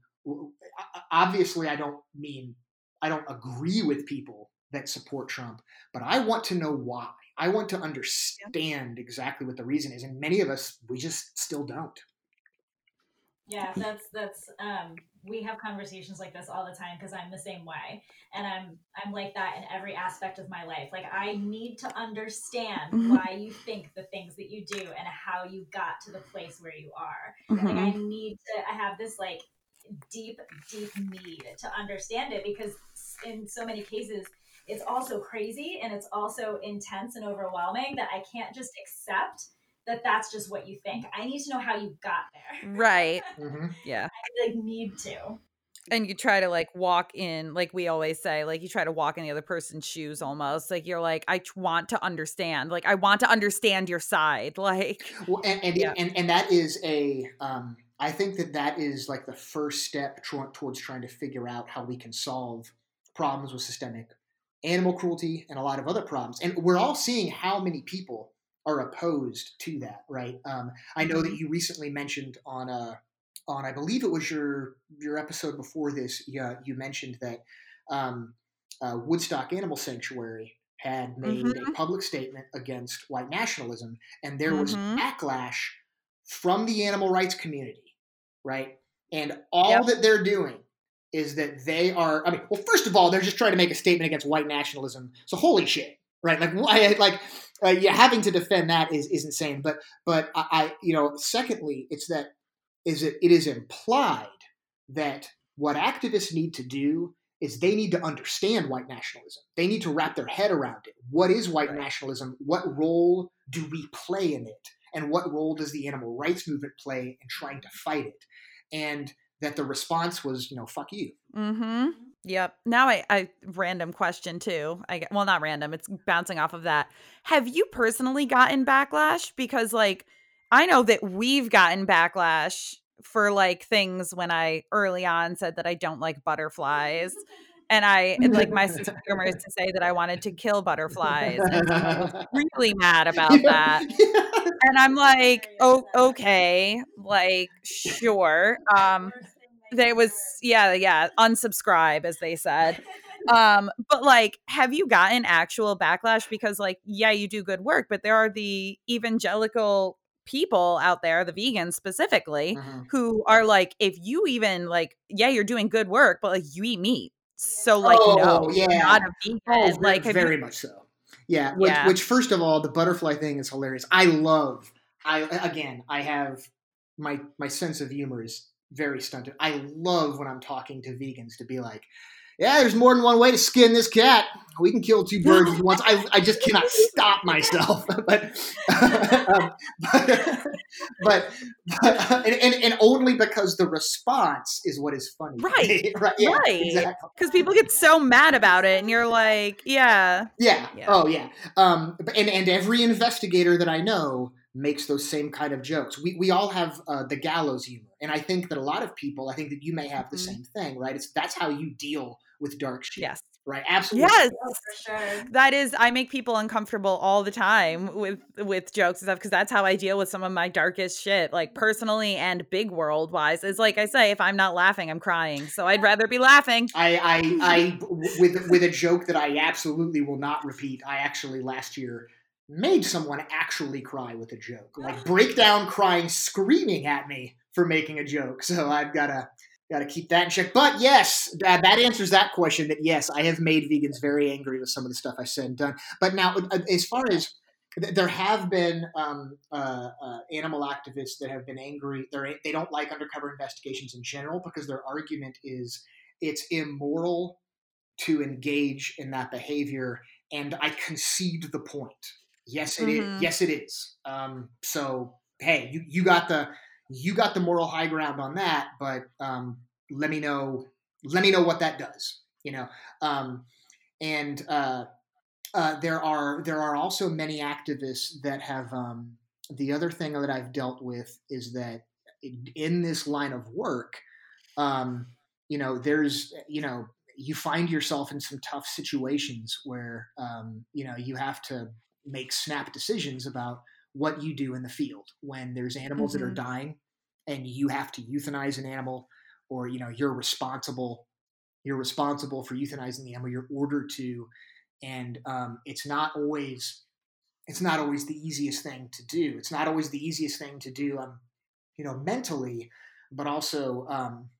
Obviously, I don't mean I don't agree with people that support Trump, but I want to know why. I want to understand exactly what the reason is, and many of us we just still don't. Yeah, that's that's um we have conversations like this all the time because I'm the same way. And I'm I'm like that in every aspect of my life. Like I need to understand Mhm. why you think the things that you do and how you got to the place where you are. Like I Mhm. need to I have this like deep deep need to understand it because in so many cases it's also crazy and it's also intense and overwhelming that I can't just accept that that's just what you think. I need to know how you got there. Right. Mm-hmm. Yeah. I like need to. And you try to like walk in, like we always say, like you try to walk in the other person's shoes almost. Like you're like, I want to understand. Like I want to understand your side. Like, Well, and and, Yeah. and and that is a. Um, I think that that is like the first step tr- towards trying to figure out how we can solve problems with systemic animal cruelty and a lot of other problems. And we're all seeing how many people are opposed to that, right? Um, I know that you recently mentioned on a on I believe it was your your episode before this. Yeah, you mentioned that um, uh, Woodstock Animal Sanctuary had made a Mhm. public statement against white nationalism, and there was Mhm. backlash from the animal rights community, right? And all Yep. that they're doing is that they are. I mean, well, first of all, they're just trying to make a statement against white nationalism. So holy shit, right? Like, why? Like, uh, yeah, having to defend that is is insane. But but I, I you know, secondly, it's that is it it is implied that what activists need to do is they need to understand white nationalism. They need to wrap their head around it. What is white Right. nationalism? What role do we play in it? And what role does the animal rights movement play in trying to fight it? And that the response was, you know, fuck you. mm-hmm. Yep. Now I, I random question too. I well, not random. It's bouncing off of that. Have you personally gotten backlash? Because like I know that we've gotten backlash for like things when I early on said that I don't like butterflies. And I and, like my sense of humor is to say that I wanted to kill butterflies. And someone was really mad about that. And I'm like, oh, okay, like sure. Um, there was yeah, yeah, unsubscribe as they said. Um, but like, have you gotten actual backlash because like, yeah, you do good work, but there are the evangelical people out there, the vegans specifically, Mhm. who are like, if you even like, yeah, you're doing good work, but like you eat meat. So like, Oh, no, yeah. you're not a vegan. Oh, ve- like, have you- very much so. Yeah, which, Yeah. which first of all, the butterfly thing is hilarious. I love. I again, I have my my sense of humor is very stunted. I love when I'm talking to vegans to be like, yeah, there's more than one way to skin this cat. We can kill two birds at once. I, I just cannot stop myself. but, um, but, but, but and, and, and only because the response is what is funny. Right. right. Yeah, Right. Exactly. Because people get so mad about it, and you're like, yeah. Yeah. Yeah. Oh, yeah. Um, and and every investigator that I know makes those same kind of jokes. We we all have uh, the gallows humor, and I think that a lot of people, I think that you may have the Mhm. same thing, right? It's that's how you deal with dark shit, Yes. right? Absolutely. Yes. Oh, for sure. That is, I make people uncomfortable all the time with with jokes and stuff because that's how I deal with some of my darkest shit, like personally and big world wise. Is like I say, if I'm not laughing, I'm crying. So I'd rather be laughing. I, I, I, with with a joke that I absolutely will not repeat. I actually last year made someone actually cry with a joke, like break down crying, screaming at me for making a joke. So I've got to got to keep that in check. But yes, that, that answers that question. That yes, I have made vegans very angry with some of the stuff I said and done. But now, uh, as far as there have been um, uh, uh, animal activists that have been angry. They're, they don't like undercover investigations in general because their argument is it's immoral to engage in that behavior and i concede the point yes it is. Mhm. yes it is um, so hey you, you got the you got the moral high ground on that but um, let me know let me know what that does you know? Um, and uh, uh, there are there are also many activists that have um, the other thing that i've dealt with is that in- this line of work um, you know there's you know you find yourself in some tough situations where um, you know you have to make snap decisions about what you do in the field. When there's animals that are Mhm. dying and you have to euthanize an animal or you know you're responsible you're responsible for euthanizing the animal you're ordered to. And um, it's not always it's not always the easiest thing to do. It's not always the easiest thing to do um, you know mentally but also um,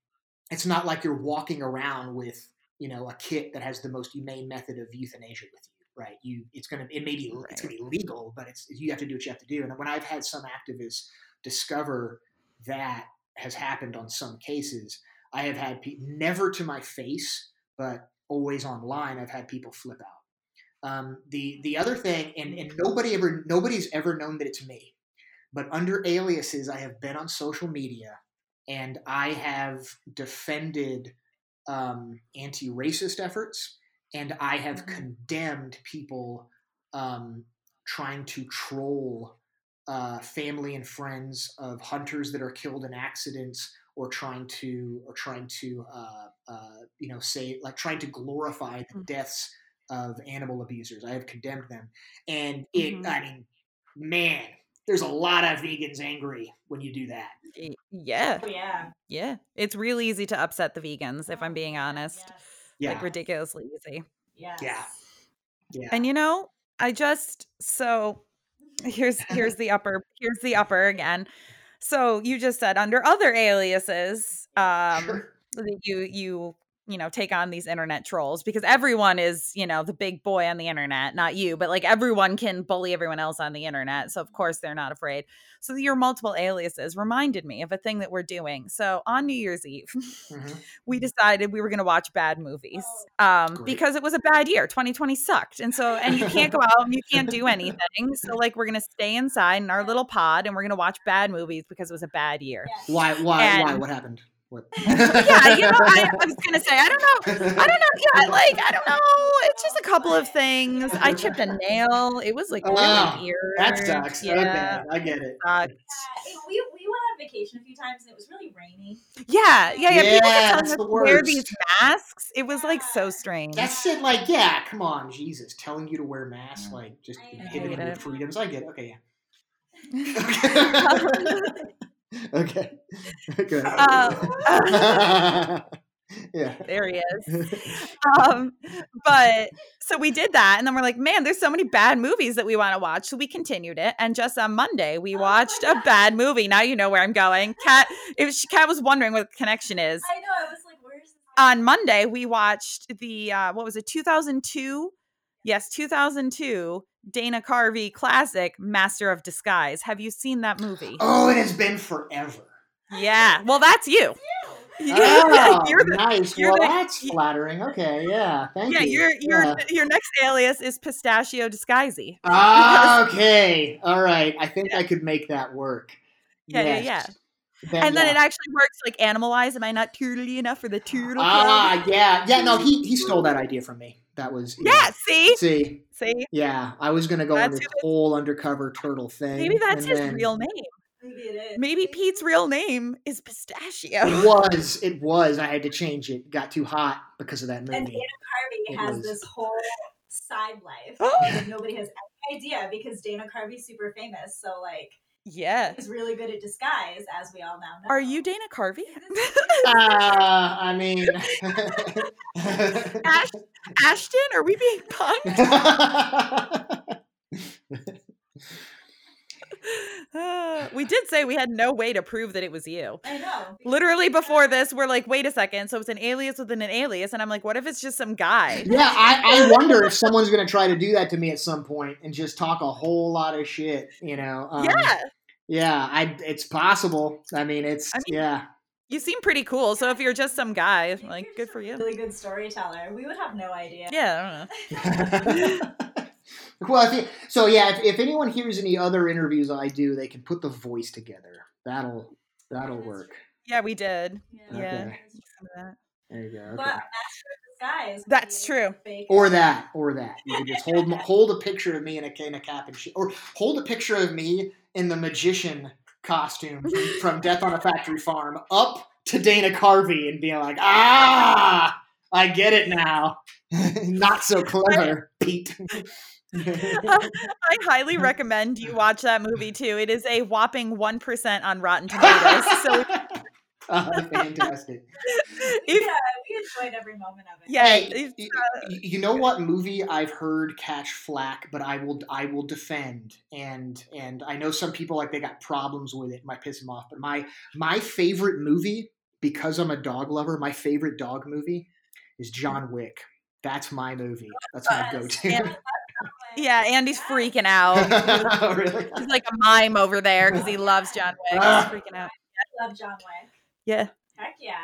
it's not like you're walking around with you know a kit that has the most humane method of euthanasia with you right? You it's gonna it may be it's gonna be legal but it's you have to do what you have to do. And when i've had some activists discover that has happened on some cases i have had pe- never to my face but always online i've had people flip out. Um, the the other thing and, and nobody ever nobody's ever known that it's me but under aliases i have been on social media and i have defended um, anti-racist efforts and i have Mhm. condemned people um, trying to troll uh, family and friends of hunters that are killed in accidents or trying to or trying to uh, uh, you know say like trying to glorify the Mm. deaths of animal abusers i have condemned them and it Mhm. i mean man there's a lot of vegans angry when you do that Yeah. Oh, yeah. Yeah. It's real easy to upset the vegans, if I'm being honest. Yes. Yeah Like ridiculously easy. Yes. Yeah. yeah And you know, I just so here's here's the upper here's the upper again. So you just said under other aliases, um Sure. that you you you know take on these internet trolls because everyone is you know the big boy on the internet not you but like everyone can bully everyone else on the internet so of course they're not afraid. So your multiple aliases reminded me of a thing that we're doing. So on new year's eve Mhm. we decided we were going to watch bad movies um because it was a bad year 2020 sucked and so and you can't go out and you can't do anything so like we're going to stay inside in our little pod and we're going to watch bad movies because it was a bad year. Why why why? What happened what yeah, you know, I, I was gonna say, I don't know, I don't know, yeah, like I don't know, it's just a couple of things. I chipped a nail. It was like really Oh, weird. that sucks Yeah, okay i get it sucked. Yeah, it- we, we went on vacation a few times and it was really rainy. yeah, yeah, yeah. People Yeah, kept it's telling us to wear these masks. It was like so strange. That's it. Like, yeah, come on, Jesus, telling you to wear masks, like, just I inhibiting hate your freedoms. I get it. Okay, yeah. okay. Good. Uh, yeah. there he is. Um, but so we did that, and then we're like, man, there's so many bad movies that we want to watch. So we continued it, and just on Monday we Oh watched a bad movie. Now you know where I'm going. Katt, it was, Katt was wondering what the connection is. I know. I was like, where's on Monday we watched the uh what was it 2002 yes 2002 Dana Carvey classic Master of Disguise have you seen that movie Oh, it has been forever. yeah well that's you Oh, you're the- nice. you're Well, the- that's you- flattering. Okay, yeah. Thank yeah, you. your your Yeah. your next alias is Pistachio Disguisey. Ah, okay. All right. I think I could make that work. Yeah, yeah, Yes. and then yeah. it actually works like animalized. Am I not turtly enough for the turtle? Ah, club? yeah, yeah. No, he he stole that idea from me. That was yeah. yeah See, See, see, yeah, I was gonna go on That's this who it- whole undercover turtle thing. maybe that's and his then- real name. Maybe it is. Maybe Pete's real name is Pistachio. It was. It was. I had to change it. Got too hot because of that movie. And movie. Dana Carvey It has was- this whole side life Oh. that nobody has any idea because Dana Carvey's super famous. So like Yeah. he's really good at disguise, as we all now know. Are you Dana Carvey? Ah, I mean, Ash- Ashton, are we being punked? Uh, we did say we had no way to prove that it was you. I know. Literally before this, we're like, wait a second. So it's an alias within an alias. And I'm like, what if it's just some guy? yeah, I, I wonder if someone's gonna try to do that to me at some point and just talk a whole lot of shit. You know? Um, yeah. Yeah, I. It's possible. I mean, it's I mean, yeah. You seem pretty cool. So if you're just some guy, Maybe like, good for you. Really good storyteller. We would have no idea. Yeah, I don't know. well, if you, so yeah. If, if anyone hears any other interviews I do, they can put the voice together. That'll that'll work. Yeah, we did. Yeah. Yeah. Okay. Some of that. There you go. Okay. Master of Disguise. Would That's true. fake. Or that, or that. You could just hold hold a picture of me in a, in a cap and shit, or hold a picture of me in the magician costume from, from Death on a Factory Farm up to Dana Carvey and being like, ah, I get it now. Not so clever, Pete. I highly recommend you watch that movie too. It is a whopping 1% on Rotten Tomatoes. So Oh, fantastic. if, yeah, we enjoyed every moment of it. yeah, Hey, it's, uh, you know what movie I've heard catch flack, but I will I will defend and and I know some people like they got problems with it, might piss them off. But my my favorite movie, because I'm a dog lover, my favorite dog movie is John Wick. That's my movie. That's my go-to. and- yeah, Andy's freaking out. oh, really? He's like a mime over there because he loves John Wick. Ah. He's freaking out. I love John Wick. Yeah. Heck yeah.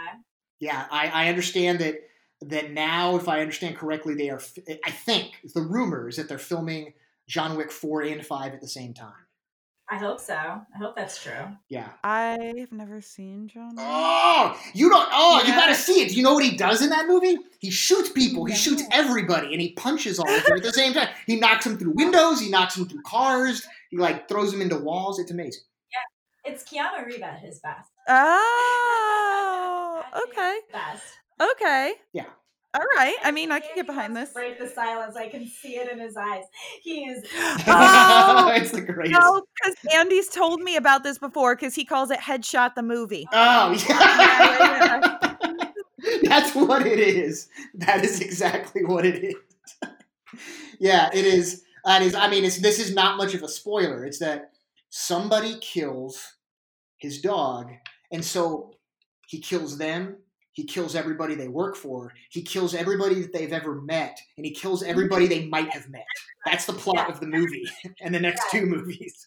Yeah, I, I understand that that now, if I understand correctly, they are. I think the rumor is that they're filming John Wick four and five at the same time. I hope so. I hope that's true. Yeah. I've never seen John Wick. Oh, you don't. Oh, you got to see it. Do you know what he does in that movie? He shoots people. He shoots everybody, and he punches all of them at the same time. He knocks them through windows. He knocks them through cars. He like throws them into walls. It's amazing. It's Keanu Reeves at his best. Oh, okay. Best. Okay. Yeah. All right. I mean, I can get behind this. Break the silence. I can see it in his eyes. He's Oh, it's the greatest. No, because Andy's told me about this before because he calls it Headshot the movie. Oh, oh Yeah, yeah. That's what it is. That is exactly what it is. yeah, it is. That is. I mean, it's this is not much of a spoiler. It's that somebody kills his dog, and so he kills them. He kills everybody they work for. He kills everybody that they've ever met, and he kills everybody they might have met. That's the plot of the movie and the next two movies.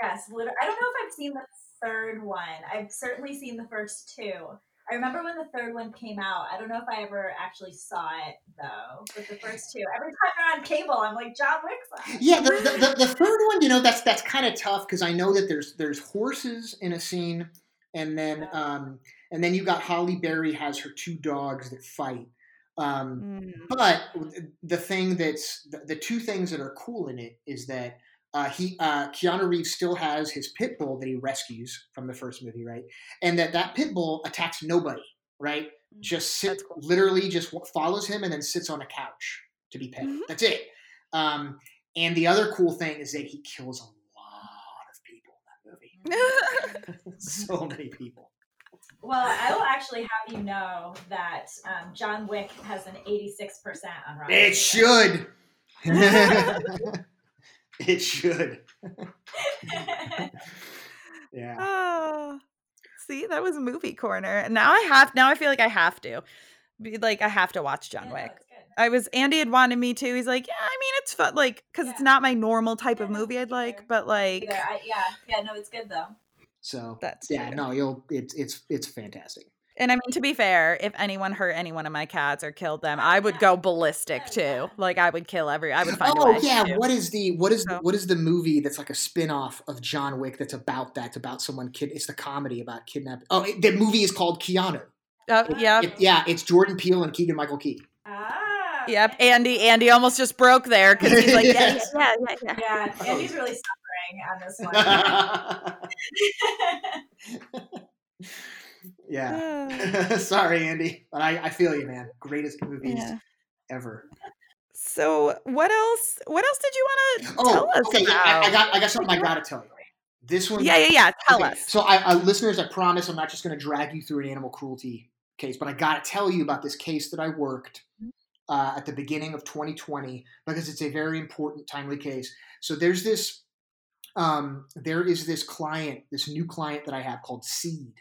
yes. Literally, I don't know if I've seen the third one. I've certainly seen the first two. I remember when the third one came out. I don't know if I ever actually saw it though. But the first two, every time they're on cable, I'm like John Wick's on. Yeah, the, the, the, the third one, you know, that's that's kind of tough because I know that there's there's horses in a scene, and then um, and then you got Halle Berry has her two dogs that fight. Um, Mm. but the thing that's the, the two things that are cool in it is that uh, he uh, Keanu Reeves still has his pit bull that he rescues from the first movie, right? And that that pit bull attacks nobody, right? Just sit, cool. literally just follows him and then sits on a couch to be pet. Mhm. That's it. Um, and the other cool thing is that he kills a lot of people in that movie. so many people. Well, I will actually have you know that um, John Wick has an 86% on Rotten It should. it should. Yeah. Oh, see, that was movie corner. Now I have. Now I feel like I have to. Be like I have to watch John Yeah, Wick. I was Andy had wanted me to. He's like, yeah, I mean, it's fun, like, because it's not my normal type of Yeah, no, movie. I'd like, but like, I, yeah, yeah, no, it's good though. So That's yeah, true. no, you'll it's it's it's fantastic. And I mean, to be fair, if anyone hurt any one of my cats or killed them, I would go ballistic too. Like I would kill every. I would find. a Oh way yeah, to. what is the what is the, what is the movie that's like a spin-off of John Wick that's about that? It's about someone kid it's the comedy about kidnapping. Oh, it- the movie is called Keanu. Oh, yep. It- yeah, it's Jordan Peele and Keegan Michael Key. Ah. Yep. Andy. Andy almost just broke there because he's like, yeah, Yes. yeah, yeah, yeah. Yeah, Oh. Andy's really suffering on this one. Yeah. Sorry, Andy, but I, I feel you, man. Greatest movies Yeah. ever. So what else? What else did you want to Oh, tell us okay. about? I, I got I got something I gotta tell you. This one. yeah, yeah, yeah. Tell Okay, us. So, I, I, listeners, I promise I'm not just going to drag you through an animal cruelty case, but I got to tell you about this case that I worked uh, at the beginning of 2020 because it's a very important, timely case. So there's this, um, there is this client, this new client that I have called Seed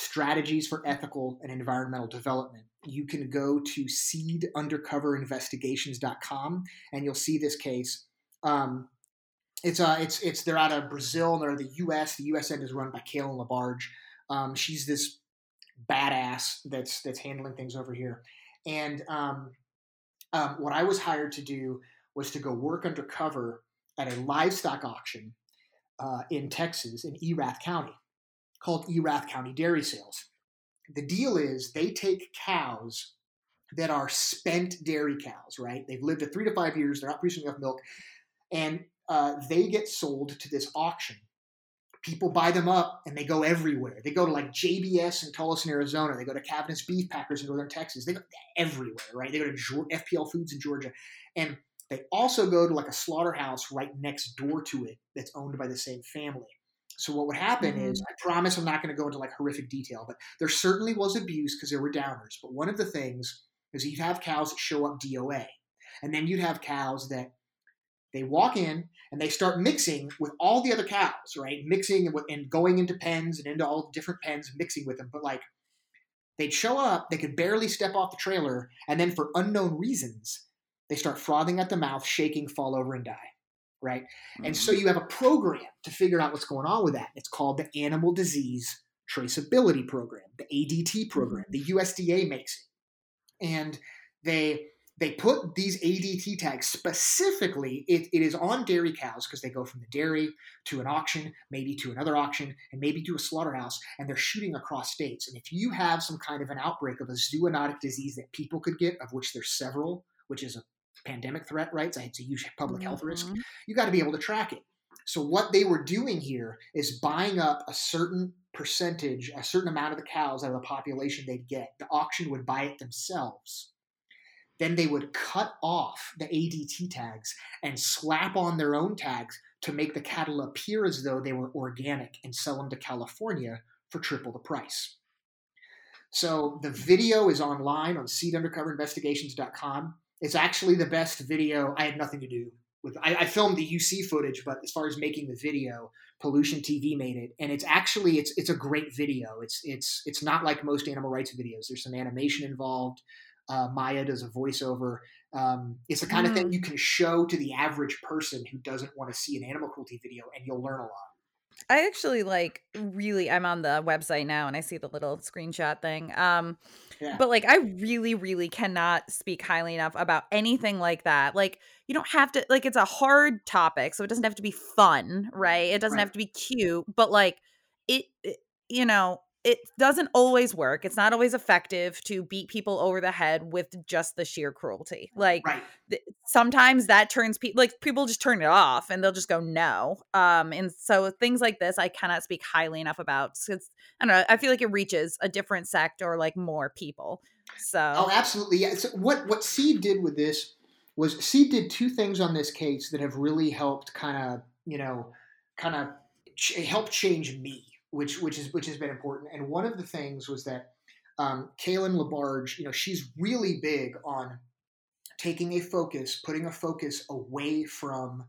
Strategies for Ethical and Environmental Development. You can go to seedundercoverinvestigations.com and you'll see this case. Um, it's uh it's it's they're out of Brazil and they're in the U.S. The U.S. end is run by Kaylin Labarge. Um, she's this badass that's that's handling things over here. And um, um, what I was hired to do was to go work undercover at a livestock auction uh, in Texas in Erath County called Erath County Dairy Sales. The deal is they take cows that are spent dairy cows, right? They've lived at three to five years, they're not producing enough milk, and uh, they get sold to this auction. People buy them up and they go everywhere. They go to like JBS in Tolleson, Arizona. They go to Caviness Beef Packers in Northern Texas. They go everywhere, right? They go to FPL Foods in Georgia. And they also go to like a slaughterhouse right next door to it that's owned by the same family. So what would happen is, mm-hmm. I promise I'm not going to go into like horrific detail, but there certainly was abuse because there were downers. But one of the things is you'd have cows that show up DOA, and then you'd have cows that they walk in and they start mixing with all the other cows, right? Mixing and, and going into pens and into all the different pens, mixing with them. But like they'd show up, they could barely step off the trailer, and then for unknown reasons, they start frothing at the mouth, shaking, fall over, and die. Right. And mm-hmm. so you have a program to figure out what's going on with that. It's called the Animal Disease Traceability Program, the ADT program. Mm-hmm. The USDA makes it. And they they put these ADT tags specifically, it, it is on dairy cows because they go from the dairy to an auction, maybe to another auction, and maybe to a slaughterhouse, and they're shooting across states. And if you have some kind of an outbreak of a zoonotic disease that people could get, of which there's several, which is a pandemic threat, right? So it's a huge public health risk. Mhm. You got to be able to track it. So what they were doing here is buying up a certain percentage, a certain amount of the cows out of the population they'd get. The auction would buy it themselves. Then they would cut off the ADT tags and slap on their own tags to make the cattle appear as though they were organic and sell them to California for triple the price. So the video is online on seedundercoverinvestigations.com. It's actually the best video. I had nothing to do with. I, I filmed the UC footage, but as far as making the video, Pollution TV made it, and it's actually it's it's a great video. It's it's it's not like most animal rights videos. There's some animation involved. Uh, Maya does a voiceover. Um, it's the kind of thing you can show to the average person who doesn't want to see an animal cruelty video, and you'll learn a lot. I actually like really I'm on the website now and I see the little screenshot thing. Um Yeah. but like I really really cannot speak highly enough about anything like that. Like you don't have to like it's a hard topic so it doesn't have to be fun, right? It doesn't Right. have to be cute, but like it, it you know, it doesn't always work. It's not always effective to beat people over the head with just the sheer cruelty. Like Right. th- sometimes that turns people like people just turn it off and they'll just go no um and so things like this i cannot speak highly enough about because i don't know i feel like it reaches a different sect or like more people so Oh, absolutely. Yeah. So what what Seed did with this was Seed did two things on this case that have really helped kind of you know kind of ch- help change me, which which is which has been important. And one of the things was that um, Kaylin Labarge, you know, she's really big on taking a focus, putting a focus away from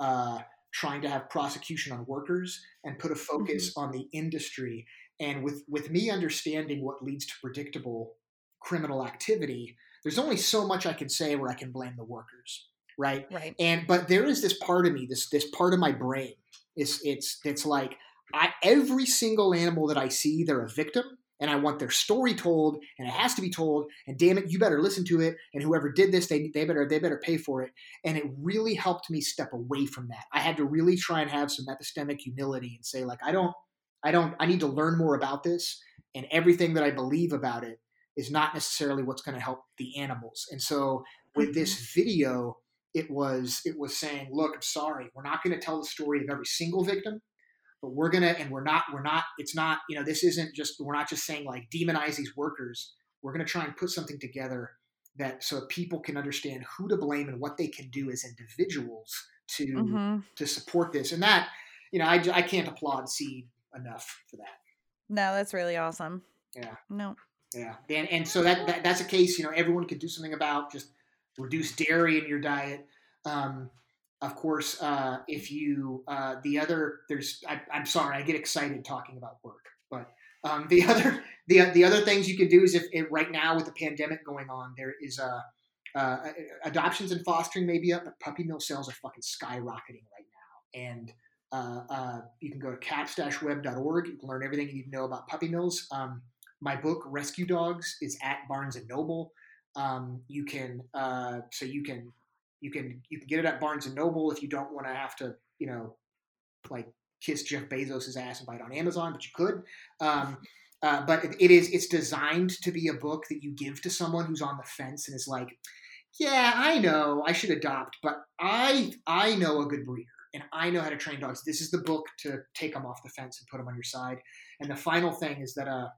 uh, trying to have prosecution on workers and put a focus on the industry. And with with me understanding what leads to predictable criminal activity, there's only so much I can say where I can blame the workers, right? right And but there is this part of me, this this part of my brain is it's it's like I every single animal that I see, they're a victim, and I want their story told, and it has to be told. And damn it, you better listen to it. And whoever did this, they they better they better pay for it. And it really helped me step away from that. I had to really try and have some epistemic humility and say, like, I don't, I don't, I need to learn more about this, and everything that I believe about it is not necessarily what's going to help the animals. And so with this mm-hmm. video, it was it was saying, look, I'm sorry, we're not going to tell the story of every single victim but we're gonna and we're not we're not it's not you know this isn't just we're not just saying like demonize these workers we're gonna try and put something together that so people can understand who to blame and what they can do as individuals to Mhm. to support this and that you know I, I can't applaud seed enough for that No, that's really awesome. Yeah. No. yeah and and so that, that that's a case you know everyone could do something about just reduce dairy in your diet um, of course, uh, if you uh, the other there's I, I'm sorry I get excited talking about work, but um, the other the the other things you can do is if, right now with the pandemic going on, there is a uh, adoptions and fostering may be up, but puppy mill sales are fucking skyrocketing right now, and uh, uh, you can go to caps-web.org. You can learn everything you need to know about puppy mills. Um, my book Rescue Dogs is at Barnes and Noble. Um, you can uh, so you can you can you can get it at Barnes and Noble if you don't want to have to you know like kiss Jeff Bezos' ass and buy it on Amazon, but you could. Um, uh, but it, it is it's designed to be a book that you give to someone who's on the fence and is like, yeah, I know I should adopt, but I I know a good breeder and I know how to train dogs. This is the book to take them off the fence and put them on your side. And the final thing is that uh,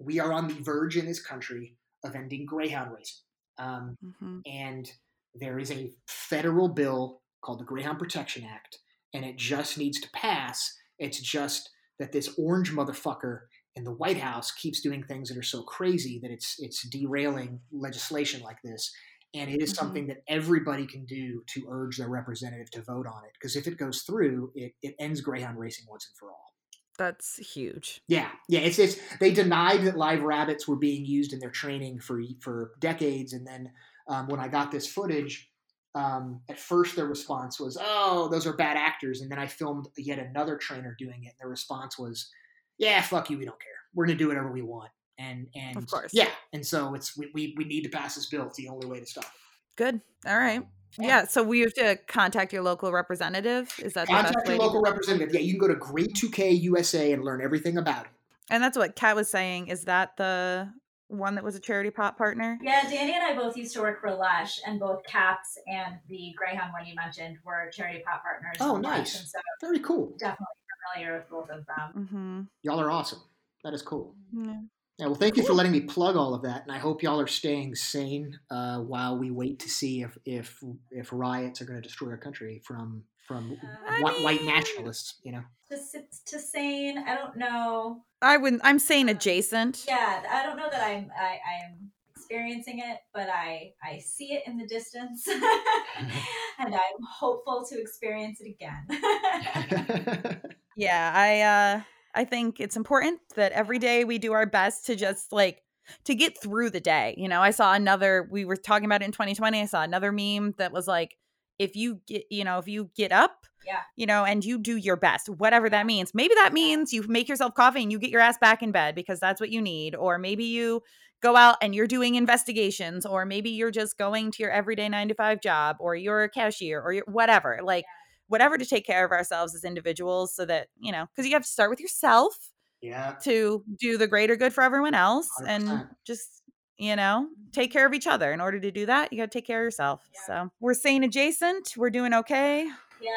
we are on the verge in this country of ending greyhound racing. Um, hmm and there is a federal bill called the Greyhound Protection Act, and it just needs to pass. It's just that this orange motherfucker in the White House keeps doing things that are so crazy that it's it's derailing legislation like this. And it is Mhm. something that everybody can do to urge their representative to vote on it. Because if it goes through, it, it ends greyhound racing once and for all. That's huge. Yeah, yeah. It's it's they denied that live rabbits were being used in their training for for decades, and then um, when I got this footage, um, at first their response was, "Oh, those are bad actors," and then I filmed yet another trainer doing it, and their response was, "Yeah, fuck you, we don't care. We're gonna do whatever we want." And and Of course. yeah, and so it's we, we we need to pass this bill. It's the only way to stop it. Good. All right. Yeah. Yeah. So we have to contact your local representative. Is that Contact your local representative. Yeah, you can go to GREY2K USA and learn everything about it. And that's what Katt was saying. Is that the one that was a charity pot partner? Yeah, Dani and I both used to work for Lush, and both CAPS and the Greyhound one you mentioned were charity pot partners. Oh, in Lush, nice. And so Very cool. definitely familiar with both of them. Mm-hmm. Y'all are awesome. That is cool. Yeah. Yeah, well, thank you for letting me plug all of that, and I hope y'all are staying sane uh, while we wait to see if if if riots are going to destroy our country from from I whi- white mean- nationalists. You know, To, s- to sane, I don't know. I wouldn't. I'm saying adjacent. Yeah, I don't know that I'm I, I'm experiencing it, but I I see it in the distance, and I'm hopeful to experience it again. Yeah, I uh I think it's important that every day we do our best to just like to get through the day. You know, I saw another we were talking about it in 2020. I saw another meme that was like if you get, you know, if you get up, Yeah. you know, and you do your best, whatever that means. Maybe that means you make yourself coffee and you get your ass back in bed because that's what you need, or maybe you go out and you're doing investigations, or maybe you're just going to your everyday 9 to 5 job or you're a cashier or you're whatever. Like whatever to take care of ourselves as individuals so that you know because you have to start with yourself yeah, to do the greater good for everyone else and 100%. just you know take care of each other in order to do that you got to take care of yourself Yeah. so we're staying adjacent we're doing okay yeah,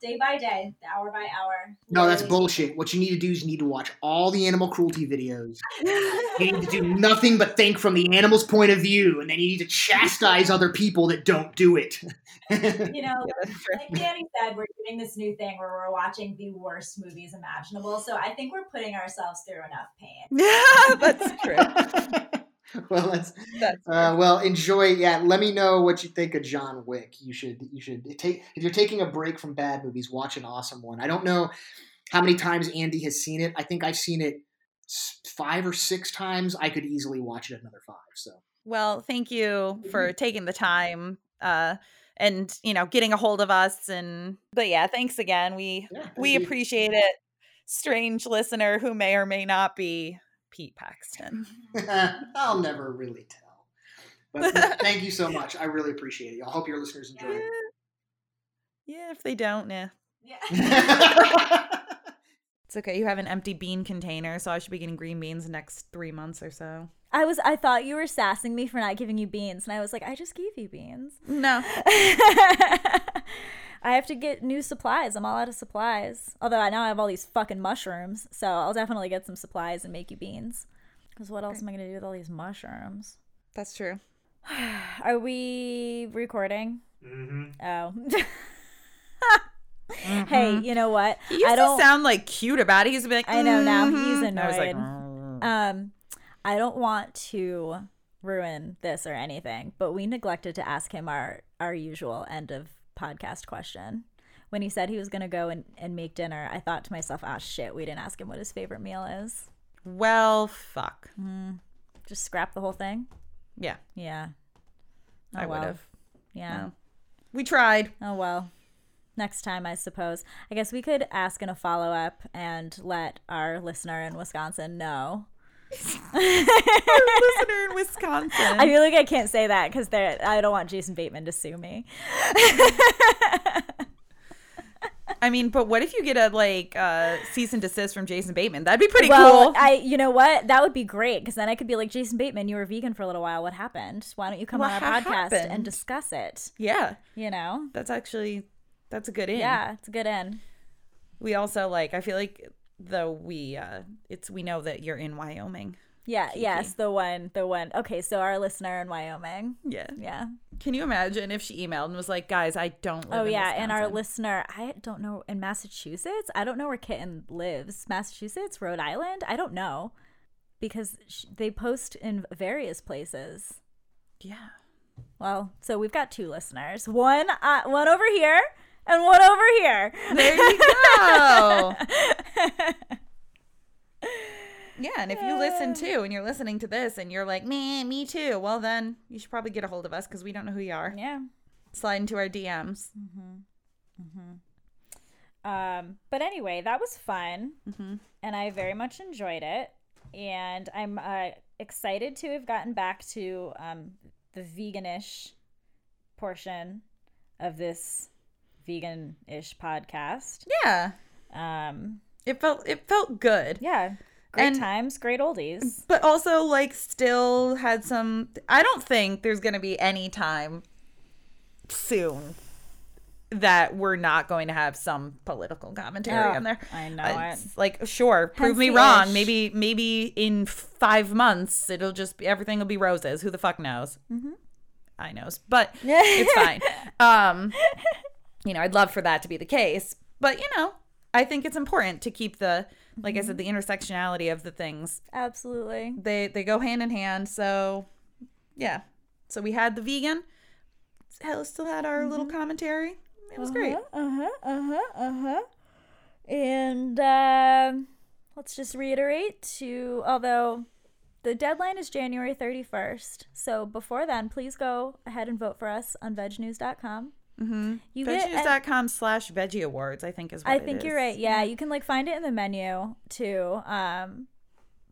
day by day, hour by hour. no, that's bullshit. What you need to do is you need to watch all the animal cruelty videos. You need to do nothing but think from the animal's point of view, and then you need to chastise other people that don't do it. You know, Yeah, like Dani said, we're doing this new thing where we're watching the worst movies imaginable. So I think we're putting ourselves through enough pain. yeah that's true well, that's that's Uh, well, enjoy. Yeah, let me know what you think of John Wick. You should you should take if you're taking a break from bad movies, watch an awesome one. I don't know how many times Andy has seen it. I think I've seen it five or six times. I could easily watch it another five. So well thank you for taking the time uh and you know getting a hold of us and but yeah thanks again we yeah, we you. appreciate it strange listener who may or may not be Pete Paxton. I'll never really tell. But thank you so much. I really appreciate it. I hope your listeners enjoy it. Yeah, if they don't, nah. Yeah. It's okay. You have an empty bean container, so I should be getting green beans next three months or so. I was I thought you were sassing me for not giving you beans, and I was like, I just gave you beans. No. I have to get new supplies. I'm all out of supplies. Although I now have all these fucking mushrooms, so I'll definitely get some supplies and make you beans. Because what else am I gonna do with all these mushrooms? That's true. Are we recording? hmm Oh. Hey, you know what? He used I don't. to sound like cute about it. He used to be like, I know now, he's "Mhm." And I was like, annoyed. "Mm." um, I don't want to ruin this or anything, but we neglected to ask him our our usual end of podcast question. When he said he was gonna go and, and make dinner, I thought to myself, "Ah, shit, we didn't ask him what his favorite meal is. well, fuck. Just scrap the whole thing." Yeah, Yeah. Oh, I well. would have. Yeah. We tried. Oh well. Next time, I suppose. I guess we could ask in a follow up and let our listener in Wisconsin know. Listener in Wisconsin. I feel like I can't say that because I don't want Jason Bateman to sue me. I mean, but what if you get a like uh, cease and desist from Jason Bateman? That'd be pretty well, cool. I, you know what? That would be great because then I could be like, Jason Bateman, you were vegan for a little while. What happened? Why don't you come What on our ha- podcast and discuss it? yeah, You know? that's actually that's a good in. Yeah, it's a good end. We also like. I feel like though we uh it's we know that you're in Wyoming. Yeah, yes, the one, the one. Okay, so our listener in Wyoming. Yeah. Yeah. Can you imagine if she emailed and was like, "Guys, I don't." Live Oh yeah, and our listener, I don't know in Massachusetts. I don't know where Kitten lives. Massachusetts, Rhode Island. I don't know because sh- they post in various places. Yeah. Well, so we've got two listeners. One, uh, one over here, and one over here. There you go. yeah, and if you listen too, and you're listening to this, and you're like, "Me, me too," well then you should probably get a hold of us because we don't know who you are. yeah. Slide into our DMs. Um, but anyway, that was fun, Mhm. and I very much enjoyed it. And I'm uh, excited to have gotten back to um, the veganish portion of this vegan-ish podcast. Yeah, Um, it felt it felt good. yeah, great And- times, great oldies. but also like still had some i don't think there's gonna be any time soon that we're not going to have some political commentary Oh, on there I know It's it. like sure prove me wrong ish. maybe maybe in five months it'll just be everything will be roses who the fuck knows Mm-hmm. i knows but it's fine um you know i'd love for that to be the case but you know i think it's important to keep the like i said Mm-hmm. the intersectionality of the things Absolutely. they they go hand in hand so yeah so we had the vegan hell still had our little commentary it was great Uh huh. Uh huh. Uh huh. And um, let's just reiterate to although the deadline is January 31st. So before then, please go ahead and vote for us on vegnews.com. mm-hmm. You veggies.com slash veggie awards i think is what I think you're right. Yeah, you can like find it in the menu too. Um,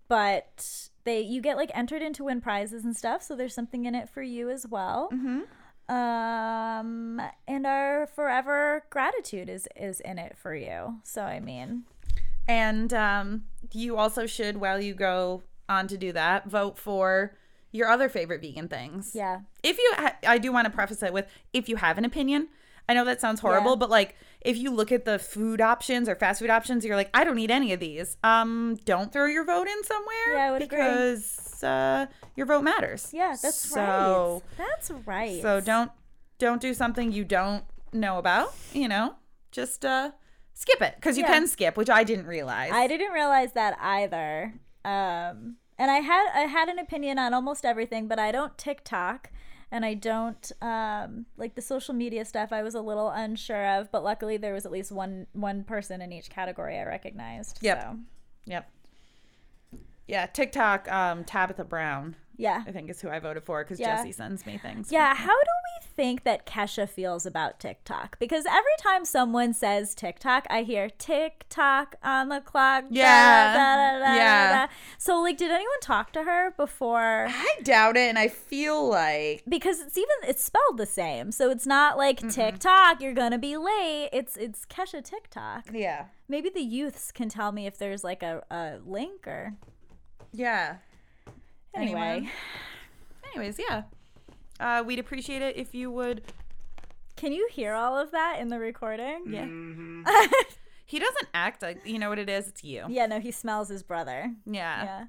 but they you get like entered in to win prizes and stuff. So there's something in it for you as well. Mhm. Um, and our forever gratitude is is in it for you. So I mean, and um you also should while you go on to do that vote for your other favorite vegan things yeah, if you ha- i do want to preface it with if you have an opinion i know that sounds horrible Yeah. but like if you look at the food options or fast food options you're like i don't need any of these um don't throw your vote in somewhere Yeah, I would agree. because uh your vote matters yeah, that's so right. That's right. so don't don't do something you don't know about you know just uh skip it because you Yeah. can skip which i didn't realize I didn't realize that either. Um, and I had I had an opinion on almost everything, but I don't TikTok and I don't um, like the social media stuff. I was a little unsure of, but luckily there was at least one one person in each category I recognized. Yep. So. Yep. Yeah, TikTok, um, Tabitha Brown Yeah. I think is who I voted for because Yeah. Jesse sends me things. Yeah, how do we think that Kesha feels about TikTok? Because every time someone says TikTok, I hear TikTok on the clock. Yeah. da, da, da, Yeah. So, like, did anyone talk to her before? I doubt it, and I feel like Because it's even it's spelled the same, so it's not like TikTok. You're gonna be late. It's it's Kesha TikTok. yeah, Maybe the youths can tell me if there's like a, a link or yeah. Anyway. Anyone? Anyways, yeah. Uh, we'd appreciate it if you would. Can you hear all of that in the recording? Yeah. Mhm. He doesn't act like you know what it is. It's you. Yeah, no, he smells his brother. Yeah. Yeah.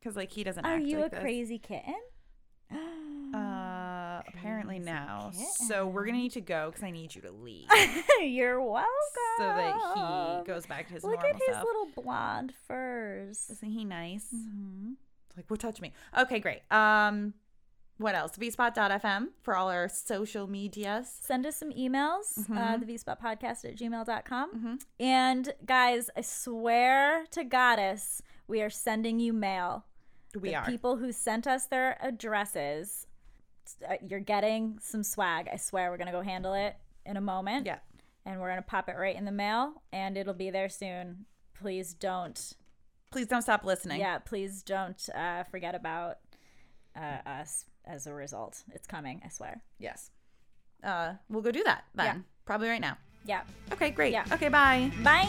Because like he doesn't. Are act you like a this. crazy kitten? Uh, apparently Crazy now. So we're gonna need to go because I need you to leave You're welcome. so that he goes back to his Look normal at his self. little blonde furs. Isn't he nice? Like, well, touch me. Okay, great. Um, what else? vspot.fm for all our social medias. Send us some emails, uh, Mhm. the vspot podcast at gmail.com. Mhm. And guys, I swear to Goddess, we are sending you mail. We the are. people who sent us their addresses. uh, You're getting some swag. I swear we're gonna go handle it in a moment. Yeah. and we're gonna pop it right in the mail, and it'll be there soon. Please don't. Please don't stop listening. Yeah, please don't uh, forget about uh, us as a result. It's coming. I swear. Yes. Uh, we'll go do that then. Yeah. Probably right now. Yeah. Okay, great. Yeah. Okay, bye. Bye.